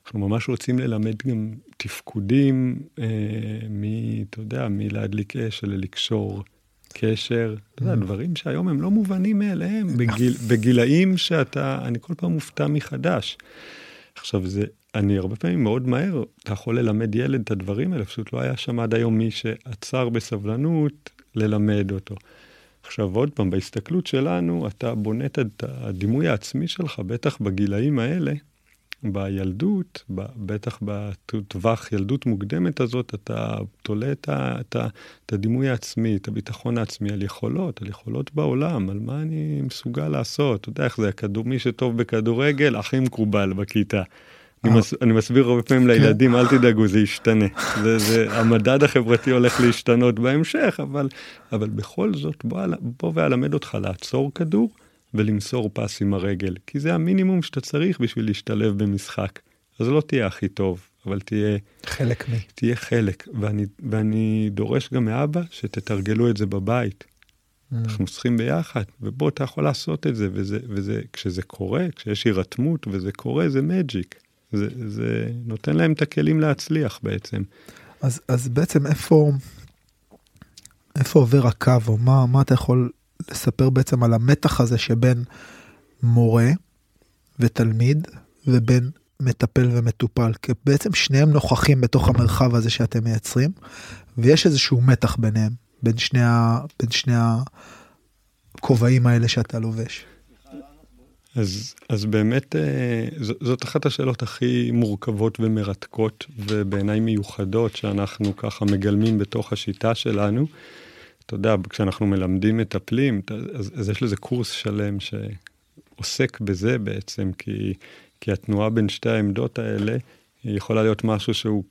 אנחנו ממש רוצים ללמד גם תפקודים, אה, מ, אתה יודע, מלהדליק אש ולקשור קשר, אתה יודע, mm. דברים שהיום הם לא מובנים מאליהם, בגיל, בגילאים שאתה, אני כל פעם מופתע מחדש. עכשיו, זה, אני הרבה פעמים מאוד מהר, אתה יכול ללמד ילד את הדברים האלה, פשוט לא היה שם עד היום מי שעצר בסבלנות ללמד אותו. עכשיו עוד פעם, בהסתכלות שלנו, אתה בונה את הדימוי העצמי שלך, בטח בגילאים האלה, בילדות, בטח בטווח ילדות מוקדמת הזאת, אתה תולה את, את, את הדימוי העצמי, את הביטחון העצמי על יכולות, על יכולות בעולם, על מה אני מסוגל לעשות. אתה יודע איך זה, הכדור, מי שטוב בכדורגל, הכי מקובל בכיתה. אני. מס, אני מסביר הרבה פעמים כן. לילדים, אל תדאגו, זה ישתנה. זה, זה, המדד החברתי הולך להשתנות בהמשך, אבל, אבל בכל זאת, בוא, בוא ואלמד אותך לעצור כדור. ולמסור פס עם הרגל, כי זה המינימום שאתה צריך בשביל להשתלב במשחק. אז לא תהיה הכי טוב, אבל תהיה... חלק מ... תהיה חלק, ואני, ואני דורש גם מאבא שתתרגלו את זה בבית. Mm. אנחנו צריכים ביחד, ובוא, אתה יכול לעשות את זה, וזה, וזה, כשזה קורה, כשיש הירתמות וזה קורה, זה מג'יק. זה, זה נותן להם את הכלים להצליח בעצם. אז, אז בעצם איפה, איפה עובר הקו, או מה, מה אתה יכול לספר בעצם על המתח הזה שבין מורה ותלמיד ובין מטפל ומטופל, כי בעצם שניהם נוכחים בתוך המרחב הזה שאתם מייצרים, ויש איזשהו מתח ביניהם, בין שני, ה, בין שני הכובעים האלה שאתה לובש. אז, אז באמת אה, זאת אחת השאלות הכי מורכבות ומרתקות ובעיניי מיוחדות שאנחנו ככה מגלמים בתוך השיטה שלנו. אתה יודע, כשאנחנו מלמדים מטפלים, אז, אז יש לזה קורס שלם שעוסק בזה בעצם, כי, כי התנועה בין שתי העמדות האלה יכולה להיות משהו שהוא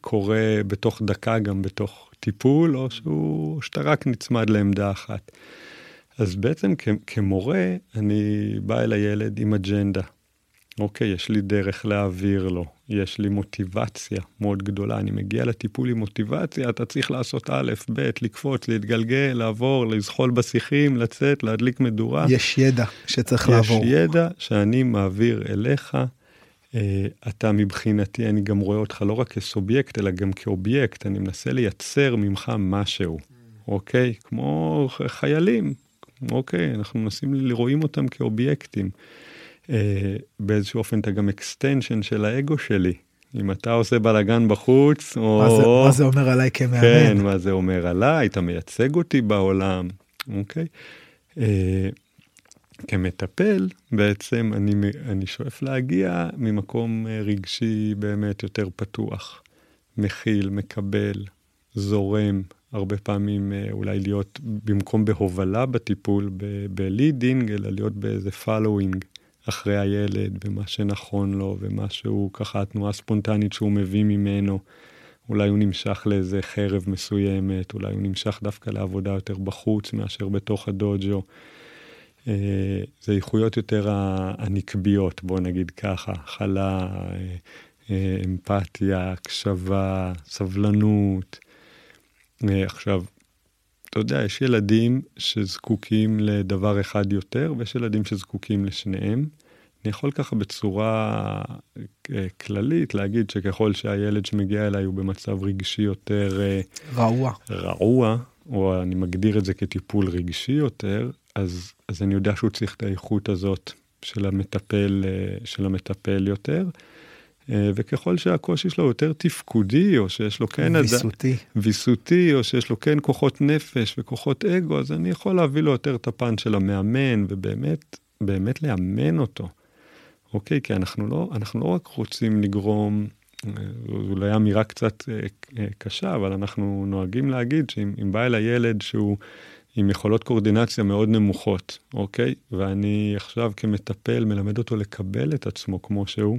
קורה בתוך דקה גם בתוך טיפול, או שהוא, שאתה רק נצמד לעמדה אחת. אז בעצם כ, כמורה, אני בא אל הילד עם אג'נדה. אוקיי, יש לי דרך להעביר לו, יש לי מוטיבציה מאוד גדולה, אני מגיע לטיפול עם מוטיבציה, אתה צריך לעשות א', ב', לקפוץ, להתגלגל, לעבור, לזחול בשיחים, לצאת, להדליק מדורה. יש ידע שצריך יש לעבור. יש ידע שאני מעביר אליך. אה, אתה מבחינתי, אני גם רואה אותך לא רק כסובייקט, אלא גם כאובייקט, אני מנסה לייצר ממך משהו, אוקיי? כמו חיילים, אוקיי? אנחנו מנסים, רואים אותם כאובייקטים. אה, באיזשהו אופן אתה גם extension של האגו שלי. אם אתה עושה בלאגן בחוץ, או... מה זה, מה זה אומר עליי כמאמן? כן, מה זה אומר עליי, אתה מייצג אותי בעולם, אוקיי? אה, כמטפל, בעצם אני, אני שואף להגיע ממקום אה, רגשי באמת יותר פתוח, מכיל, מקבל, זורם, הרבה פעמים אה, אולי להיות במקום בהובלה בטיפול, ב leading, אלא להיות באיזה flowing. אחרי הילד ומה שנכון לו ומה שהוא ככה התנועה הספונטנית שהוא מביא ממנו. אולי הוא נמשך לאיזה חרב מסוימת, אולי הוא נמשך דווקא לעבודה יותר בחוץ מאשר בתוך הדוג'ו. אה, זה איכויות יותר הנקביות, בוא נגיד ככה, אה, אה, אמפתיה, הקשבה, סבלנות. עכשיו, אתה יודע, יש ילדים שזקוקים לדבר אחד יותר, ויש ילדים שזקוקים לשניהם. אני יכול ככה בצורה אה, כללית להגיד שככל שהילד שמגיע אליי הוא במצב רגשי יותר... אה, רעוע. רעוע, או אני מגדיר את זה כטיפול רגשי יותר, אז, אז אני יודע שהוא צריך את האיכות הזאת של המטפל, אה, של המטפל יותר. אה, וככל שהקושי שלו יותר תפקודי, או שיש לו כן... ויסותי. עד... ויסותי, או שיש לו כן כוחות נפש וכוחות אגו, אז אני יכול להביא לו יותר את הפן של המאמן, ובאמת, באמת לאמן אותו. אוקיי? כי אנחנו לא, אנחנו לא רק רוצים לגרום, אה, אולי אמירה קצת אה, קשה, אבל אנחנו נוהגים להגיד שאם בא אל הילד שהוא... עם יכולות קורדינציה מאוד נמוכות, אוקיי? ואני עכשיו כמטפל מלמד אותו לקבל את עצמו כמו שהוא,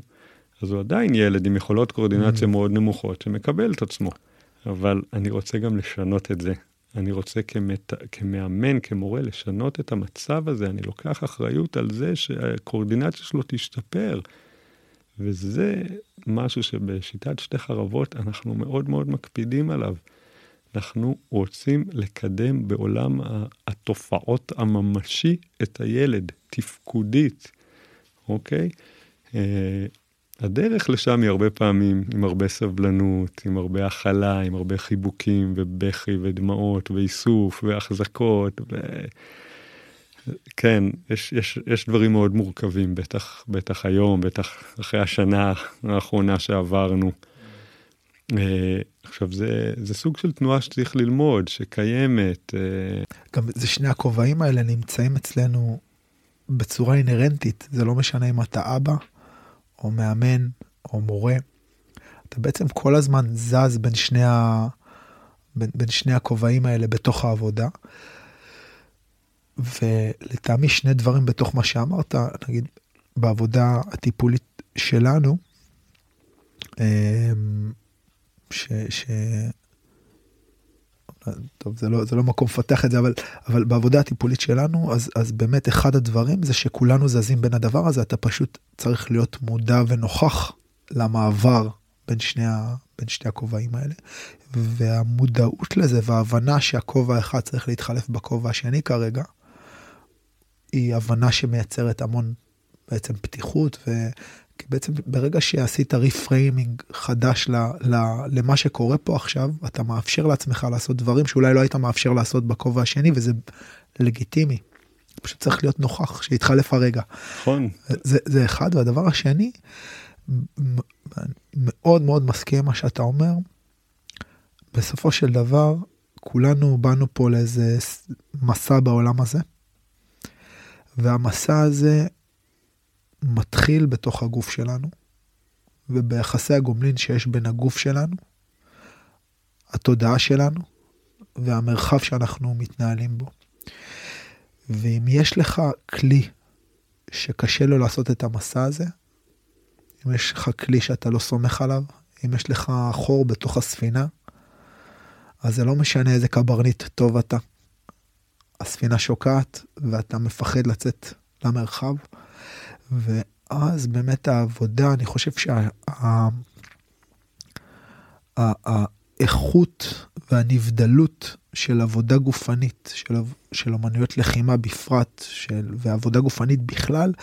אז הוא עדיין ילד עם יכולות קואורדינציה mm. מאוד נמוכות שמקבל את עצמו. אבל אני רוצה גם לשנות את זה. אני רוצה כמת... כמאמן, כמורה, לשנות את המצב הזה. אני לוקח אחריות על זה שהקואורדינציה שלו תשתפר. וזה משהו שבשיטת שתי חרבות אנחנו מאוד מאוד מקפידים עליו. אנחנו רוצים לקדם בעולם התופעות הממשי את הילד, תפקודית, אוקיי? הדרך לשם היא הרבה פעמים עם הרבה סבלנות, עם הרבה הכלה, עם הרבה חיבוקים ובכי ודמעות ואיסוף והחזקות. ו... כן, יש, יש, יש דברים מאוד מורכבים, בטח, בטח היום, בטח אחרי השנה האחרונה שעברנו. אה, עכשיו, זה, זה סוג של תנועה שצריך ללמוד, שקיימת. אה, גם זה שני הכובעים האלה נמצאים אצלנו בצורה אינהרנטית, זה לא משנה אם אתה אבא או מאמן, או מורה, אתה בעצם כל הזמן זז בין שני, ה... בין, בין שני הכובעים האלה בתוך העבודה. ולטעמי שני דברים בתוך מה שאמרת, נגיד בעבודה הטיפולית שלנו, אמ, ש... ש... טוב זה לא זה לא מקום לפתח את זה אבל אבל בעבודה הטיפולית שלנו אז אז באמת אחד הדברים זה שכולנו זזים בין הדבר הזה אתה פשוט צריך להיות מודע ונוכח למעבר בין שני. בין שני הכובעים האלה והמודעות לזה וההבנה שהכובע אחד צריך להתחלף בכובע השני כרגע. היא הבנה שמייצרת המון בעצם פתיחות ו... כי בעצם ברגע שעשית ריפריימינג חדש ל, ל, למה שקורה פה עכשיו, אתה מאפשר לעצמך לעשות דברים שאולי לא היית מאפשר לעשות בכובע השני, וזה לגיטימי. פשוט צריך להיות נוכח, שיתחלף הרגע. נכון. זה, זה אחד, והדבר השני, מאוד מאוד מסכים מה שאתה אומר. בסופו של דבר, כולנו באנו פה לאיזה מסע בעולם הזה, והמסע הזה מתחיל בתוך הגוף שלנו, וביחסי הגומלין שיש בין הגוף שלנו, התודעה שלנו והמרחב שאנחנו מתנהלים בו. ואם יש לך כלי שקשה לו לעשות את המסע הזה, אם יש לך כלי שאתה לא סומך עליו, אם יש לך חור בתוך הספינה, אז זה לא משנה איזה קברניט טוב אתה. הספינה שוקעת ואתה מפחד לצאת למרחב, ואז באמת העבודה, אני חושב שהאיכות והנבדלות של עבודה גופנית, של, של אומנויות לחימה בפרט, של, ועבודה גופנית בכלל,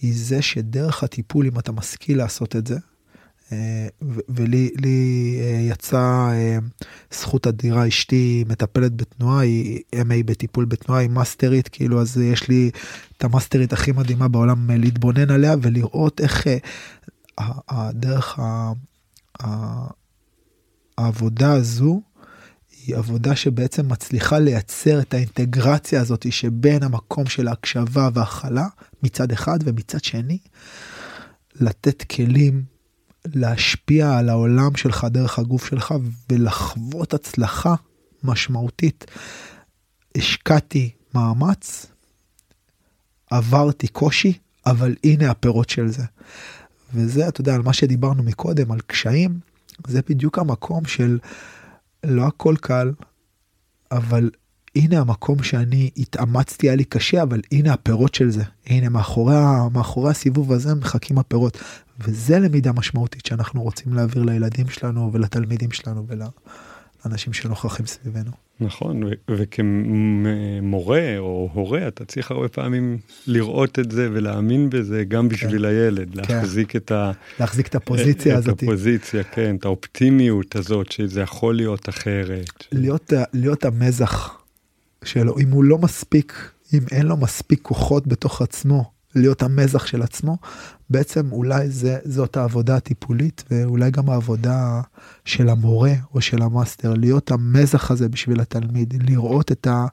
היא זה שדרך הטיפול, אם אתה משכיל לעשות את זה, ולי אה, יצא אה, זכות אדירה, אשתי מטפלת בתנועה, היא MA בטיפול בתנועה, היא מאסטרית, כאילו אז יש לי את המאסטרית הכי מדהימה בעולם להתבונן עליה ולראות איך הדרך העבודה הזו היא עבודה שבעצם מצליחה לייצר את האינטגרציה הזאת שבין המקום של ההקשבה והכלה מצד אחד ומצד שני לתת כלים להשפיע על העולם שלך דרך הגוף שלך ולחוות הצלחה משמעותית. השקעתי מאמץ, עברתי קושי, אבל הנה הפירות של זה. וזה, אתה יודע, על מה שדיברנו מקודם, על קשיים, זה בדיוק המקום של לא הכל קל, אבל הנה המקום שאני התאמצתי, היה לי קשה, אבל הנה הפירות של זה. הנה, מאחורי, מאחורי הסיבוב הזה מחכים הפירות. וזה למידה משמעותית שאנחנו רוצים להעביר לילדים שלנו ולתלמידים שלנו ולאנשים שנוכחים סביבנו. נכון, וכמורה או הורה אתה צריך הרבה פעמים לראות את זה ולהאמין בזה גם בשביל כן. הילד, כן. להחזיק את ה... להחזיק את הפוזיציה הזאת. את הפוזיציה, כן, את האופטימיות הזאת שזה יכול להיות אחרת. להיות, להיות המזח שלו, אם הוא לא מספיק, אם אין לו מספיק כוחות בתוך עצמו להיות המזח של עצמו, בעצם אולי זה, זאת העבודה הטיפולית ואולי גם העבודה של המורה או של המאסטר, להיות המזח הזה בשביל התלמיד, לראות את, ה,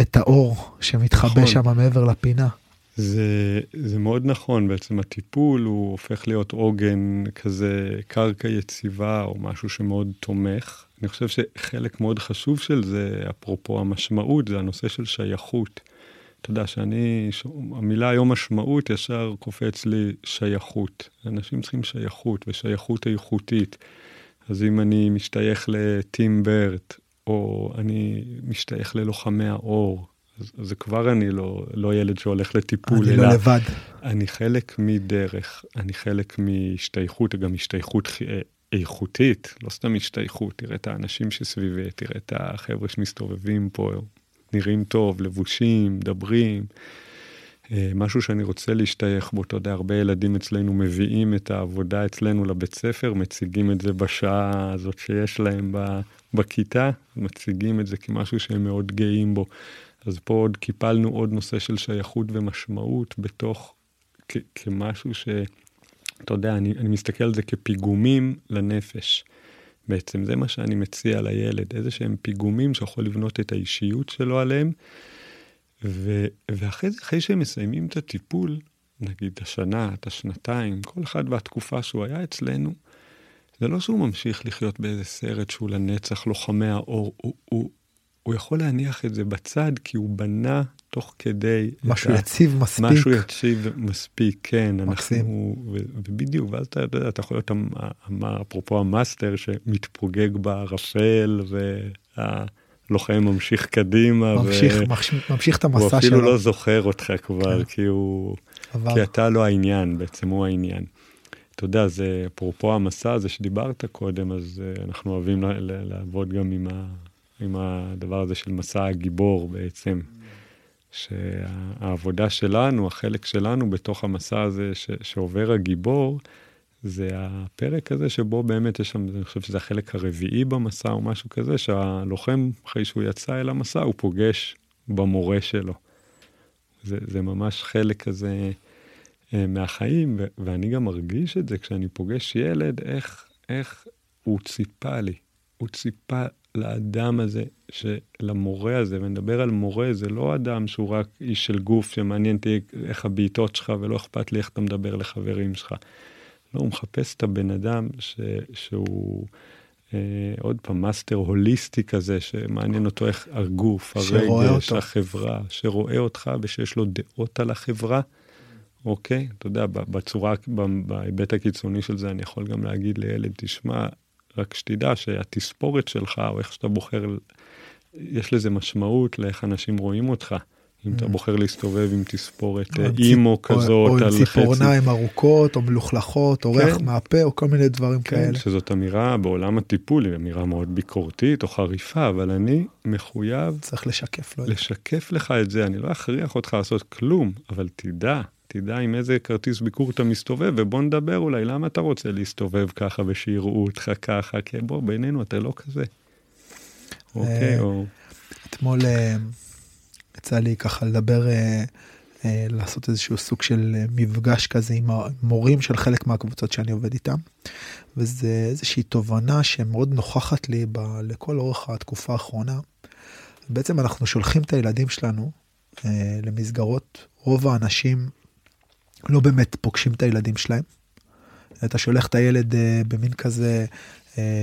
את האור שמתחבא נכון. שם מעבר לפינה. זה, זה מאוד נכון, בעצם הטיפול הוא הופך להיות עוגן כזה, קרקע יציבה או משהו שמאוד תומך. אני חושב שחלק מאוד חשוב של זה, אפרופו המשמעות, זה הנושא של שייכות. אתה יודע שאני, המילה היום משמעות ישר קופץ לי שייכות. אנשים צריכים שייכות ושייכות איכותית. אז אם אני משתייך לטים ברט, או אני משתייך ללוחמי האור, אז, אז זה כבר אני לא, לא ילד שהולך לטיפול, אני לא לבד. אני חלק מדרך, אני חלק מהשתייכות, גם השתייכות אה, איכותית, לא סתם השתייכות, תראה את האנשים שסביבי, תראה את החבר'ה שמסתובבים פה, נראים טוב, לבושים, מדברים. אה, משהו שאני רוצה להשתייך בו, אתה יודע, הרבה ילדים אצלנו מביאים את העבודה אצלנו לבית ספר, מציגים את זה בשעה הזאת שיש להם בכיתה, מציגים את זה כמשהו שהם מאוד גאים בו. אז פה עוד קיפלנו עוד נושא של שייכות ומשמעות בתוך, כמשהו ש... אתה יודע, אני, אני מסתכל על זה כפיגומים לנפש. בעצם זה מה שאני מציע לילד, איזה שהם פיגומים שיכול לבנות את האישיות שלו עליהם. ו, ואחרי זה, אחרי שהם מסיימים את הטיפול, נגיד השנה, את השנתיים, כל אחד והתקופה שהוא היה אצלנו, זה לא שהוא ממשיך לחיות באיזה סרט שהוא לנצח לוחמי האור, הוא, הוא, הוא יכול להניח את זה בצד כי הוא בנה תוך כדי... משהו ה... יציב מספיק. משהו יציב מספיק, כן. מקסים. אנחנו, ו, ובדיוק, ואז אתה יודע, אתה יכול להיות, אפרופו המאסטר שמתפוגג בערפל, והלוחם ממשיך קדימה. ממשיך, ו... ממשיך, ממשיך את המסע שלו. הוא אפילו שלו. לא זוכר אותך כבר, כן. כי הוא... עבר. כי אתה לא העניין, בעצם הוא העניין. אתה יודע, זה אפרופו המסע הזה שדיברת קודם, אז uh, אנחנו אוהבים לעבוד גם עם, ה, עם הדבר הזה של מסע הגיבור בעצם. שהעבודה שלנו, החלק שלנו בתוך המסע הזה ש, שעובר הגיבור, זה הפרק הזה שבו באמת יש שם, אני חושב שזה החלק הרביעי במסע או משהו כזה, שהלוחם, אחרי שהוא יצא אל המסע, הוא פוגש במורה שלו. זה, זה ממש חלק כזה אה, מהחיים, ו- ואני גם מרגיש את זה כשאני פוגש ילד, איך, איך הוא ציפה לי. הוא ציפה לאדם הזה, למורה הזה, ונדבר על מורה, זה לא אדם שהוא רק איש של גוף שמעניין אותי איך הבעיטות שלך ולא אכפת לי איך אתה מדבר לחברים שלך. לא, הוא מחפש את הבן אדם ש, שהוא אה, עוד פעם מאסטר הוליסטי כזה, שמעניין אותו איך הגוף, הרגש, החברה, שרואה אותך ושיש לו דעות על החברה. אוקיי? אתה יודע, בצורה, בהיבט הקיצוני של זה, אני יכול גם להגיד לילד, תשמע, רק שתדע שהתספורת שלך, או איך שאתה בוחר, יש לזה משמעות לאיך אנשים רואים אותך. אם אתה mm. בוחר להסתובב עם תספורת אימו כזאת או עם ציפורניים ארוכות או מלוכלכות או ריח כן. מהפה או כל מיני דברים כן, כאלה. שזאת אמירה בעולם הטיפול, היא אמירה מאוד ביקורתית או חריפה, אבל אני מחויב... צריך לשקף לו. לשקף לך את זה, אני לא אכריח אותך לעשות כלום, אבל תדע תדע עם איזה כרטיס ביקור אתה מסתובב, ובוא נדבר אולי, למה אתה רוצה להסתובב ככה ושיראו אותך ככה? כי בוא, בינינו אתה לא כזה. אוקיי, או... אתמול אה, יצא לי ככה לדבר, אה, אה, לעשות איזשהו סוג של מפגש כזה עם המורים של חלק מהקבוצות שאני עובד איתם. וזה איזושהי תובנה שמאוד נוכחת לי ב, לכל אורך התקופה האחרונה. בעצם אנחנו שולחים את הילדים שלנו למסגרות, רוב האנשים לא באמת פוגשים את הילדים שלהם. אתה שולח את הילד אה, במין כזה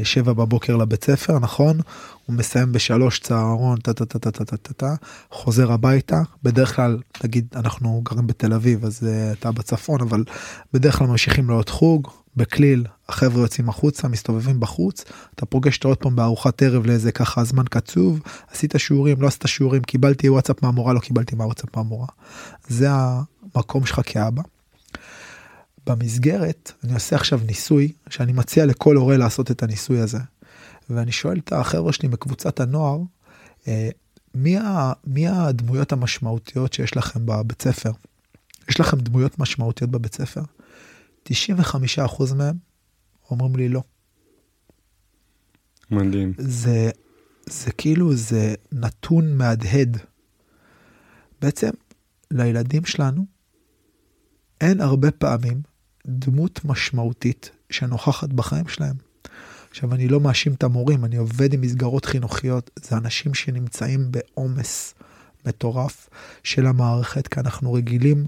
שבע בבוקר לבית ספר, נכון? הוא מסיים בשלוש צהרון, טה טה טה טה טה טה טה טה, חוזר הביתה, בדרך כלל, נגיד, אנחנו גרים בתל אביב, אז uh, אתה בצפון, אבל בדרך כלל ממשיכים לעוד חוג, בכליל, החבר'ה יוצאים החוצה, מסתובבים בחוץ, אתה פוגש אותו עוד פעם בארוחת ערב לאיזה ככה זמן קצוב, עשית שיעורים, לא עשית שיעורים, קיבלתי וואטסאפ מהמורה, לא קיבלתי מהוואטסאפ מהמורה. זה המקום שלך כאבא. במסגרת, אני עושה עכשיו ניסוי, שאני מציע לכל הורה לעשות את הניסוי הזה. ואני שואל את החבר'ה שלי מקבוצת הנוער, אה, מי, ה, מי הדמויות המשמעותיות שיש לכם בבית ספר? יש לכם דמויות משמעותיות בבית ספר? 95% מהם אומרים לי לא. מדהים. זה, זה כאילו, זה נתון מהדהד. בעצם, לילדים שלנו, אין הרבה פעמים דמות משמעותית שנוכחת בחיים שלהם. עכשיו, אני לא מאשים את המורים, אני עובד עם מסגרות חינוכיות, זה אנשים שנמצאים בעומס מטורף של המערכת, כי אנחנו רגילים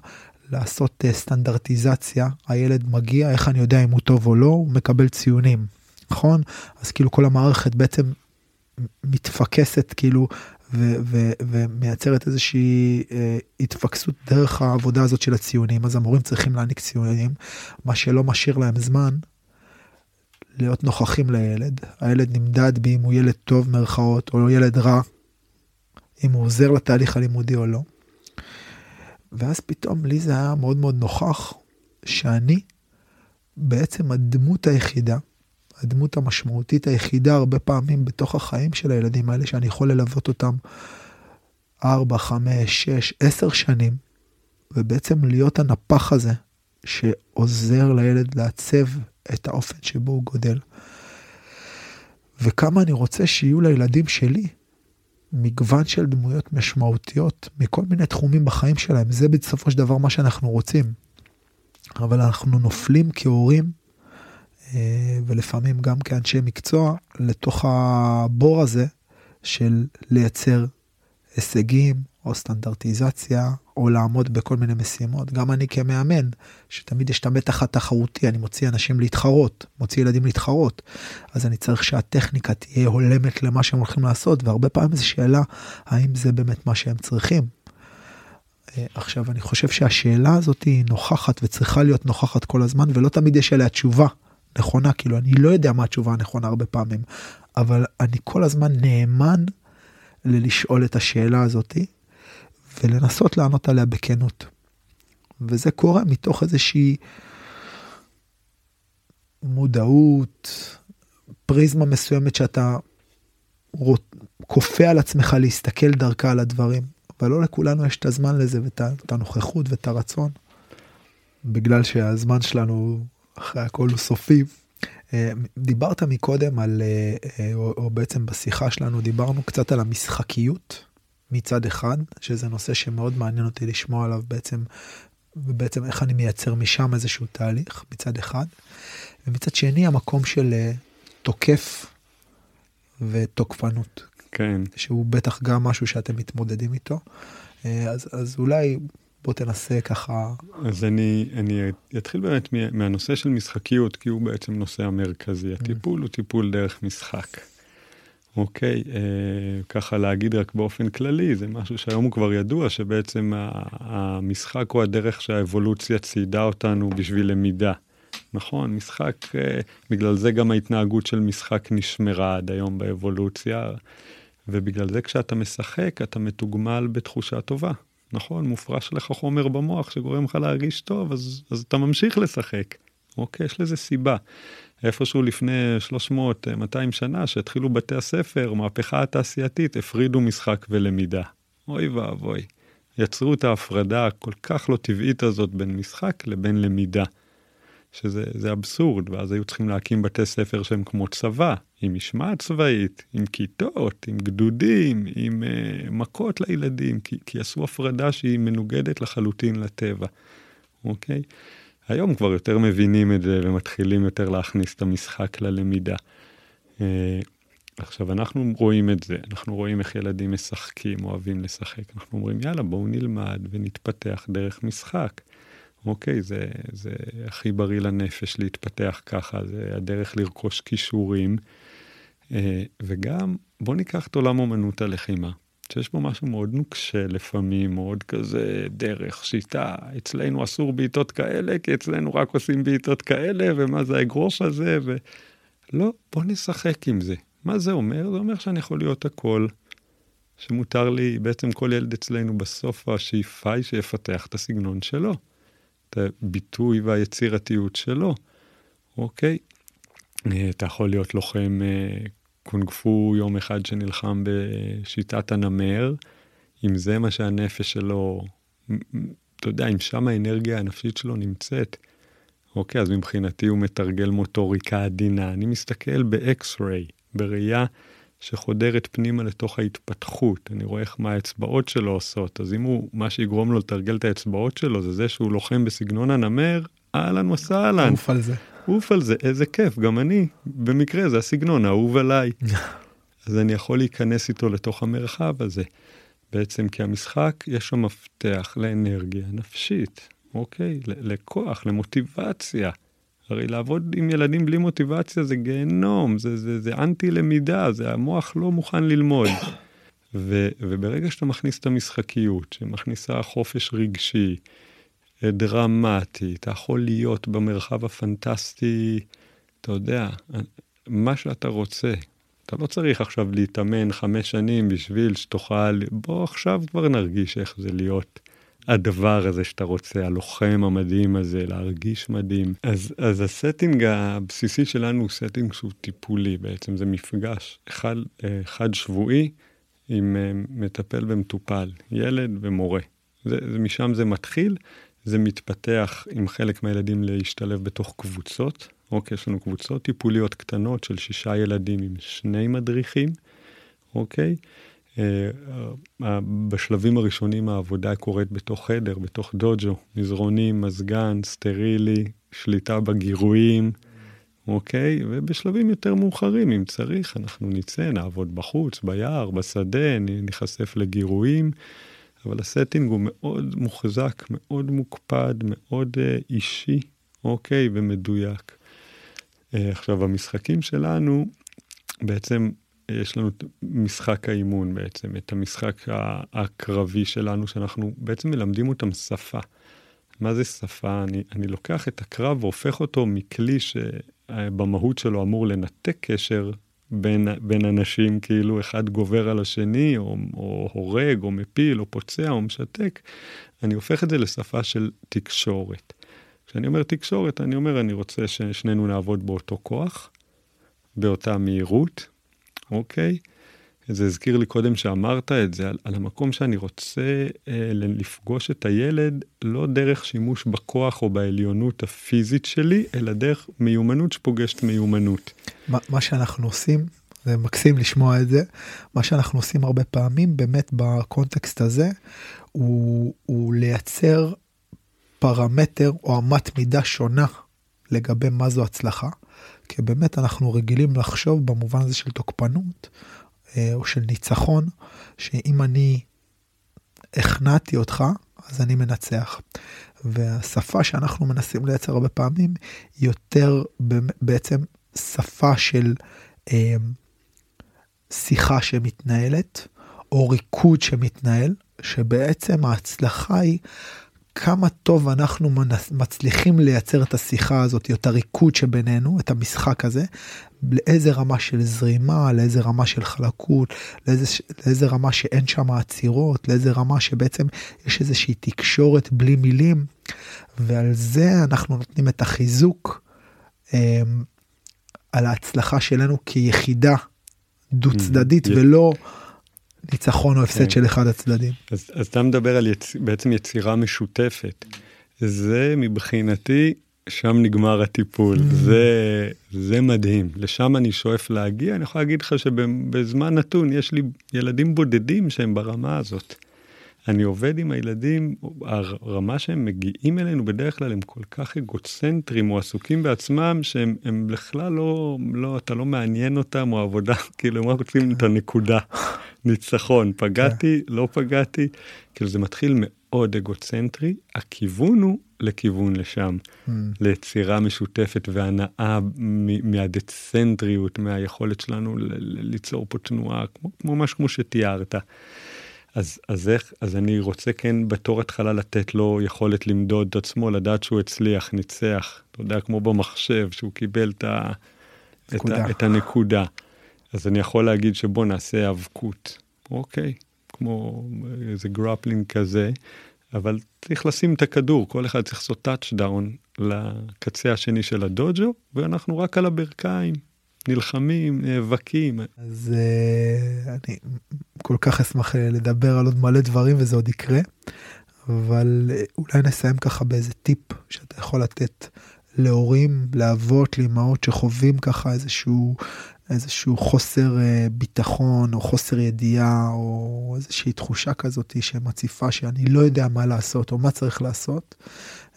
לעשות אה, סטנדרטיזציה, הילד מגיע, איך אני יודע אם הוא טוב או לא, הוא מקבל ציונים, נכון? אז כאילו כל המערכת בעצם מתפקסת כאילו ו- ו- ומייצרת איזושהי אה, התפקסות דרך העבודה הזאת של הציונים, אז המורים צריכים להעניק ציונים, מה שלא משאיר להם זמן להיות נוכחים לילד. הילד נמדד בי אם הוא ילד טוב מרכאות או ילד רע, אם הוא עוזר לתהליך הלימודי או לא. ואז פתאום לי זה היה מאוד מאוד נוכח שאני בעצם הדמות היחידה, הדמות המשמעותית היחידה הרבה פעמים בתוך החיים של הילדים האלה, שאני יכול ללוות אותם 4, 5, 6, 10 שנים, ובעצם להיות הנפח הזה שעוזר לילד לעצב את האופן שבו הוא גודל. וכמה אני רוצה שיהיו לילדים שלי מגוון של דמויות משמעותיות מכל מיני תחומים בחיים שלהם. זה בסופו של דבר מה שאנחנו רוצים. אבל אנחנו נופלים כהורים, ולפעמים גם כאנשי מקצוע, לתוך הבור הזה של לייצר הישגים או סטנדרטיזציה, או לעמוד בכל מיני משימות. גם אני כמאמן, שתמיד יש את המתח התחרותי, אני מוציא אנשים להתחרות, מוציא ילדים להתחרות, אז אני צריך שהטכניקה תהיה הולמת למה שהם הולכים לעשות, והרבה פעמים זו שאלה, האם זה באמת מה שהם צריכים. אה, עכשיו, אני חושב שהשאלה הזאת היא נוכחת וצריכה להיות נוכחת כל הזמן, ולא תמיד יש עליה תשובה נכונה, כאילו, אני לא יודע מה התשובה הנכונה הרבה פעמים, אבל אני כל הזמן נאמן ללשאול את השאלה הזאתי, ולנסות לענות עליה בכנות. וזה קורה מתוך איזושהי מודעות, פריזמה מסוימת שאתה כופה על עצמך להסתכל דרכה על הדברים, אבל לא לכולנו יש את הזמן לזה ואת הנוכחות ואת הרצון. בגלל שהזמן שלנו אחרי הכל הוא סופי. אה, דיברת מקודם על, אה, אה, או, או בעצם בשיחה שלנו דיברנו קצת על המשחקיות מצד אחד, שזה נושא שמאוד מעניין אותי לשמוע עליו בעצם, ובעצם איך אני מייצר משם איזשהו תהליך מצד אחד, ומצד שני המקום של תוקף ותוקפנות. כן. שהוא בטח גם משהו שאתם מתמודדים איתו. אז, אז אולי בוא תנסה ככה. אז אני, אני אתחיל באמת מהנושא של משחקיות, כי הוא בעצם נושא המרכזי. Mm. הטיפול הוא טיפול דרך משחק. אוקיי, אה, ככה להגיד רק באופן כללי, זה משהו שהיום הוא כבר ידוע, שבעצם המשחק הוא הדרך שהאבולוציה ציידה אותנו בשביל למידה. נכון, משחק, אה, בגלל זה גם ההתנהגות של משחק נשמרה עד היום באבולוציה, ובגלל זה כשאתה משחק אתה מתוגמל בתחושה טובה. נכון, מופרש לך חומר במוח שגורם לך להרגיש טוב, אז, אז אתה ממשיך לשחק. אוקיי, יש לזה סיבה. איפשהו לפני 300-200 שנה, שהתחילו בתי הספר, מהפכה התעשייתית, הפרידו משחק ולמידה. אוי ואבוי. יצרו את ההפרדה הכל כך לא טבעית הזאת בין משחק לבין למידה. שזה אבסורד, ואז היו צריכים להקים בתי ספר שהם כמו צבא, עם משמעת צבאית, עם כיתות, עם גדודים, עם uh, מכות לילדים, כי, כי עשו הפרדה שהיא מנוגדת לחלוטין לטבע, אוקיי? היום כבר יותר מבינים את זה ומתחילים יותר להכניס את המשחק ללמידה. Uh, עכשיו, אנחנו רואים את זה, אנחנו רואים איך ילדים משחקים, אוהבים לשחק, אנחנו אומרים, יאללה, בואו נלמד ונתפתח דרך משחק. אוקיי, זה, זה הכי בריא לנפש להתפתח ככה, זה הדרך לרכוש כישורים. אה, וגם, בוא ניקח את עולם אומנות הלחימה, שיש בו משהו מאוד נוקשה לפעמים, מאוד כזה דרך, שיטה, אצלנו אסור בעיטות כאלה, כי אצלנו רק עושים בעיטות כאלה, ומה זה האגרוש הזה, ו... לא, בוא נשחק עם זה. מה זה אומר? זה אומר שאני יכול להיות הכל, שמותר לי, בעצם כל ילד אצלנו בסוף השאיפה היא שיפתח את הסגנון שלו. הביטוי והיצירתיות שלו, אוקיי? אה, אתה יכול להיות לוחם אה, קונג פו יום אחד שנלחם בשיטת הנמר, אם זה מה שהנפש שלו, אתה יודע, אם שם האנרגיה הנפשית שלו נמצאת, אוקיי, אז מבחינתי הוא מתרגל מוטוריקה עדינה. אני מסתכל ב X-ray, בראייה שחודרת פנימה לתוך ההתפתחות. אני רואה איך מה האצבעות שלו עושות, אז אם הוא, מה שיגרום לו לתרגל את האצבעות שלו זה זה שהוא לוחם בסגנון הנמר, אהלן וסהלן. עוף על זה. עוף על זה, איזה כיף, גם אני, במקרה זה הסגנון, אהוב עליי. אז אני יכול להיכנס איתו לתוך המרחב הזה. בעצם כי המשחק יש שם מפתח לאנרגיה נפשית, אוקיי? לכוח, למוטיבציה. הרי לעבוד עם ילדים בלי מוטיבציה זה גיהנום, זה, זה, זה אנטי למידה, זה המוח לא מוכן ללמוד. ו, וברגע שאתה מכניס את המשחקיות, שמכניסה חופש רגשי, אה, דרמטי, אתה יכול להיות במרחב הפנטסטי, אתה יודע, מה שאתה רוצה. אתה לא צריך עכשיו להתאמן חמש שנים בשביל שתוכל, בוא עכשיו כבר נרגיש איך זה להיות הדבר הזה שאתה רוצה, הלוחם המדהים הזה, להרגיש מדהים. אז, אז ה setting הבסיסי שלנו הוא setting שהוא טיפולי בעצם, זה מפגש אחד, אחד שבועי עם אה, מטפל ומטופל, ילד ומורה. זה, זה, משם זה מתחיל, זה מתפתח עם חלק מהילדים להשתלב בתוך קבוצות. אוקיי, יש לנו קבוצות טיפוליות קטנות של שישה ילדים עם שני מדריכים, אוקיי? אה, אה, בשלבים הראשונים העבודה קורית בתוך חדר, בתוך דוג'ו, מזרונים, מזגן, סטרילי, שליטה בגירויים, אוקיי? ובשלבים יותר מאוחרים, אם צריך, אנחנו נצא, נעבוד בחוץ, ביער, בשדה, ניחשף לגירויים. אבל ה setting הוא מאוד מוחזק, מאוד מוקפד, מאוד אה, אישי, אוקיי, ומדויק. עכשיו, המשחקים שלנו, בעצם יש לנו את משחק האימון בעצם, את המשחק הקרבי שלנו, שאנחנו בעצם מלמדים אותם שפה. מה זה שפה? אני, אני לוקח את הקרב והופך אותו מכלי שבמהות שלו אמור לנתק קשר בין, בין אנשים, כאילו אחד גובר על השני, או, או הורג, או מפיל, או פוצע, או משתק, אני הופך את זה לשפה של תקשורת. כשאני אומר תקשורת, אני אומר, אני רוצה ששנינו נעבוד באותו כוח, באותה מהירות, אוקיי? זה הזכיר לי קודם שאמרת את זה, על, על המקום שאני רוצה אה, לפגוש את הילד, לא דרך שימוש בכוח או בעליונות הפיזית שלי, אלא דרך מיומנות שפוגשת מיומנות. מה, מה שאנחנו עושים, זה מקסים לשמוע את זה, מה שאנחנו עושים הרבה פעמים, באמת בקונטקסט הזה, הוא, הוא לייצר פרמטר או אמת מידה שונה לגבי מה זו הצלחה. כי באמת אנחנו רגילים לחשוב במובן הזה של תוקפנות אה, או של ניצחון, שאם אני הכנעתי אותך, אז אני מנצח. והשפה שאנחנו מנסים לייצר הרבה פעמים היא יותר בעצם שפה של אה, שיחה שמתנהלת, או ריקוד שמתנהל, שבעצם ההצלחה היא כמה טוב אנחנו מצליחים לייצר את השיחה הזאת, את הריקוד שבינינו, את המשחק הזה, לאיזה רמה של זרימה, לאיזה רמה של חלקות, לאיזה, לאיזה רמה שאין שם עצירות, לאיזה רמה שבעצם יש איזושהי תקשורת בלי מילים, ועל זה אנחנו נותנים את החיזוק אה, על ההצלחה שלנו כיחידה דו צדדית mm-hmm. ולא ניצחון או הפסד כן. של אחד הצדדים. אז, אז אתה מדבר על יצ... בעצם יצירה משותפת. זה מבחינתי, שם נגמר הטיפול. Mm. זה, זה מדהים. לשם אני שואף להגיע. אני יכול להגיד לך שבזמן נתון יש לי ילדים בודדים שהם ברמה הזאת. אני עובד עם הילדים, הרמה שהם מגיעים אלינו בדרך כלל הם כל כך אגוצנטרים או עסוקים בעצמם שהם בכלל לא, לא, אתה לא מעניין אותם או עבודה, כאילו הם רק רוצים את הנקודה. ניצחון, פגעתי, כן. לא פגעתי, כאילו זה מתחיל מאוד אגוצנטרי, הכיוון הוא לכיוון לשם, mm. ליצירה משותפת והנאה מהדצנטריות, מהיכולת שלנו ליצור פה תנועה, כמו, כמו משהו כמו שתיארת. אז, אז איך, אז אני רוצה כן בתור התחלה לתת לו יכולת למדוד את עצמו, לדעת שהוא הצליח, ניצח, אתה יודע, כמו במחשב, שהוא קיבל את, ה, את, ה, את הנקודה. אז אני יכול להגיד שבוא נעשה האבקות, אוקיי? כמו איזה grappling כזה, אבל צריך לשים את הכדור, כל אחד צריך לעשות touchdown לקצה השני של הדוג'ו, ואנחנו רק על הברכיים, נלחמים, נאבקים. אז uh, אני כל כך אשמח אה, לדבר על עוד מלא דברים וזה עוד יקרה, אבל uh, אולי נסיים ככה באיזה טיפ שאתה יכול לתת להורים, לאבות, לאמהות שחווים ככה איזשהו איזשהו חוסר אה, ביטחון או חוסר ידיעה או איזושהי תחושה כזאת שמציפה שאני לא יודע מה לעשות או מה צריך לעשות.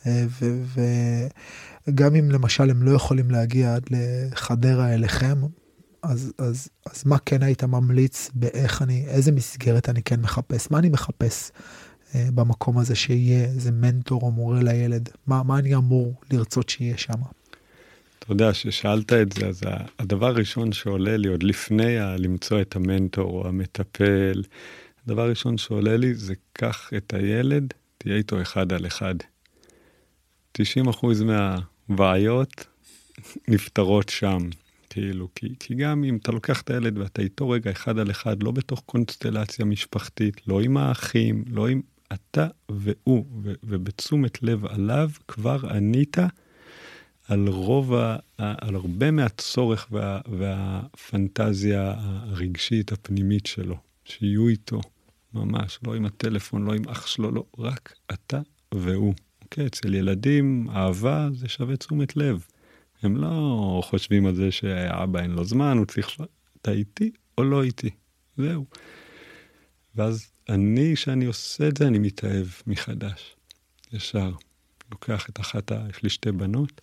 אה, וגם אם למשל הם לא יכולים להגיע עד לחדרה אליכם, אז, אז, אז מה כן היית ממליץ באיך אני, איזה מסגרת אני כן מחפש, מה אני מחפש אה, במקום הזה שיהיה איזה מנטור או מורה לילד, מה, מה אני אמור לרצות שיהיה שם. אתה יודע, ששאלת את זה, אז הדבר הראשון שעולה לי, עוד לפני למצוא את המנטור או המטפל, הדבר הראשון שעולה לי זה קח את הילד, תהיה איתו אחד על אחד. 90% מהבעיות נפתרות שם, כאילו, כי, כי גם אם אתה לוקח את הילד ואתה איתו רגע אחד על אחד, לא בתוך קונסטלציה משפחתית, לא עם האחים, לא עם... אתה והוא, ו, ובתשומת לב עליו, כבר ענית על רוב, ה, על הרבה מהצורך וה, והפנטזיה הרגשית הפנימית שלו, שיהיו איתו, ממש, לא עם הטלפון, לא עם אח שלו, לא, רק אתה והוא. אוקיי, אצל ילדים, אהבה זה שווה תשומת לב. הם לא חושבים על זה שאבא אין לו זמן, הוא צריך... אתה איתי או לא איתי? זהו. ואז אני, כשאני עושה את זה, אני מתאהב מחדש, ישר. לוקח את אחת ה... יש לי שתי בנות,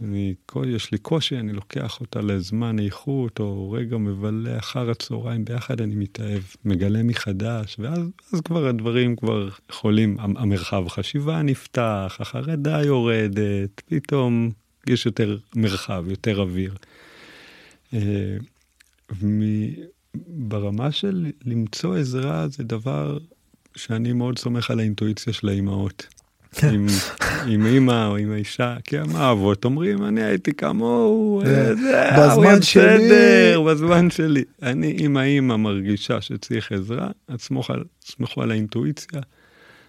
אני, יש לי קושי, אני לוקח אותה לזמן איכות, או רגע מבלה אחר הצהריים ביחד, אני מתאהב, מגלה מחדש, ואז כבר הדברים כבר יכולים, המרחב חשיבה נפתח, החרדה יורדת, פתאום יש יותר מרחב, יותר אוויר. אה, ברמה של למצוא עזרה זה דבר שאני מאוד סומך על האינטואיציה של האימהות. עם, עם אימא או עם האישה, כי הם האבות אומרים, אני הייתי כמוהו, אה, בזמן שלי, בזמן שלי. אני, אם האימא מרגישה שצריך עזרה, תסמכו על האינטואיציה,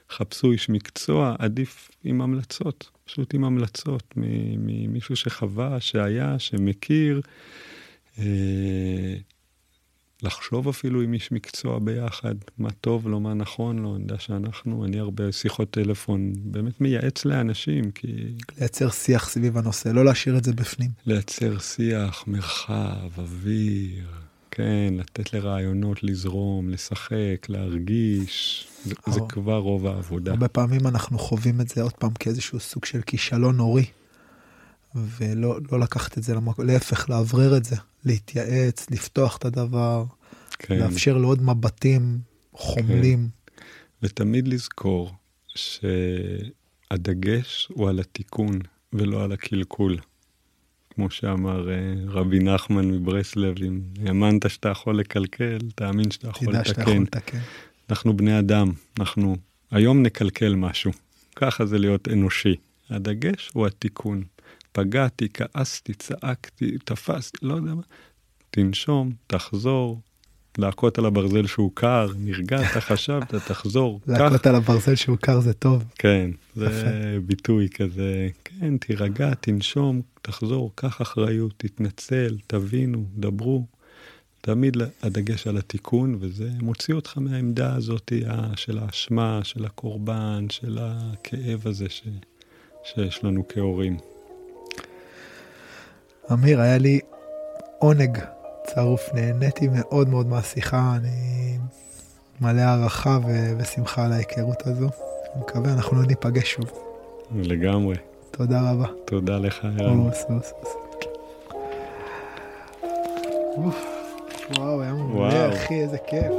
חפשו איש מקצוע, עדיף עם המלצות, פשוט עם המלצות ממישהו שחווה, שהיה, שמכיר. אה, לחשוב אפילו עם איש מקצוע ביחד, מה טוב לו, מה נכון לו, אני יודע שאנחנו, אני הרבה שיחות טלפון, באמת מייעץ לאנשים, כי... לייצר שיח סביב הנושא, לא להשאיר את זה בפנים. לייצר שיח, מרחב, אוויר, כן, לתת לרעיונות לזרום, לשחק, להרגיש, זה, זה כבר רוב העבודה. הרבה פעמים אנחנו חווים את זה עוד פעם כאיזשהו סוג של כישלון נורי. ולא לא לקחת את זה למקום, להפך, לאוורר את זה, להתייעץ, לפתוח את הדבר, כן. לאפשר לעוד מבטים חומלים. כן. ותמיד לזכור שהדגש הוא על התיקון ולא על הקלקול. כמו שאמר אה, רבי נחמן מברסלב, אם האמנת שאתה יכול לקלקל, תאמין שאתה יכול לתקן. תדע שאתה יכול לתקן. אנחנו בני אדם, אנחנו היום נקלקל משהו. ככה זה להיות אנושי. הדגש הוא התיקון. פגעתי, כעסתי, צעקתי, תפסתי, לא יודע מה. תנשום, תחזור, להכות על הברזל שהוא קר, נרגעת, חשבת, תחזור. להכות על הברזל שהוא קר זה טוב. כן, זה ביטוי כזה, כן, תירגע, תנשום, תחזור, קח אחריות, תתנצל, תבינו, דברו. תמיד הדגש על התיקון, וזה מוציא אותך מהעמדה הזאת של האשמה, של הקורבן, של הכאב הזה ש, שיש לנו כהורים. אמיר, היה לי עונג צרוף, נהניתי מאוד מאוד מהשיחה, אני מלא הערכה ו- ושמחה על ההיכרות הזו. אני מקווה, אנחנו לא ניפגש שוב. לגמרי. תודה רבה. תודה לך, ערן. וואו, היה מעולה, אחי, איזה כיף.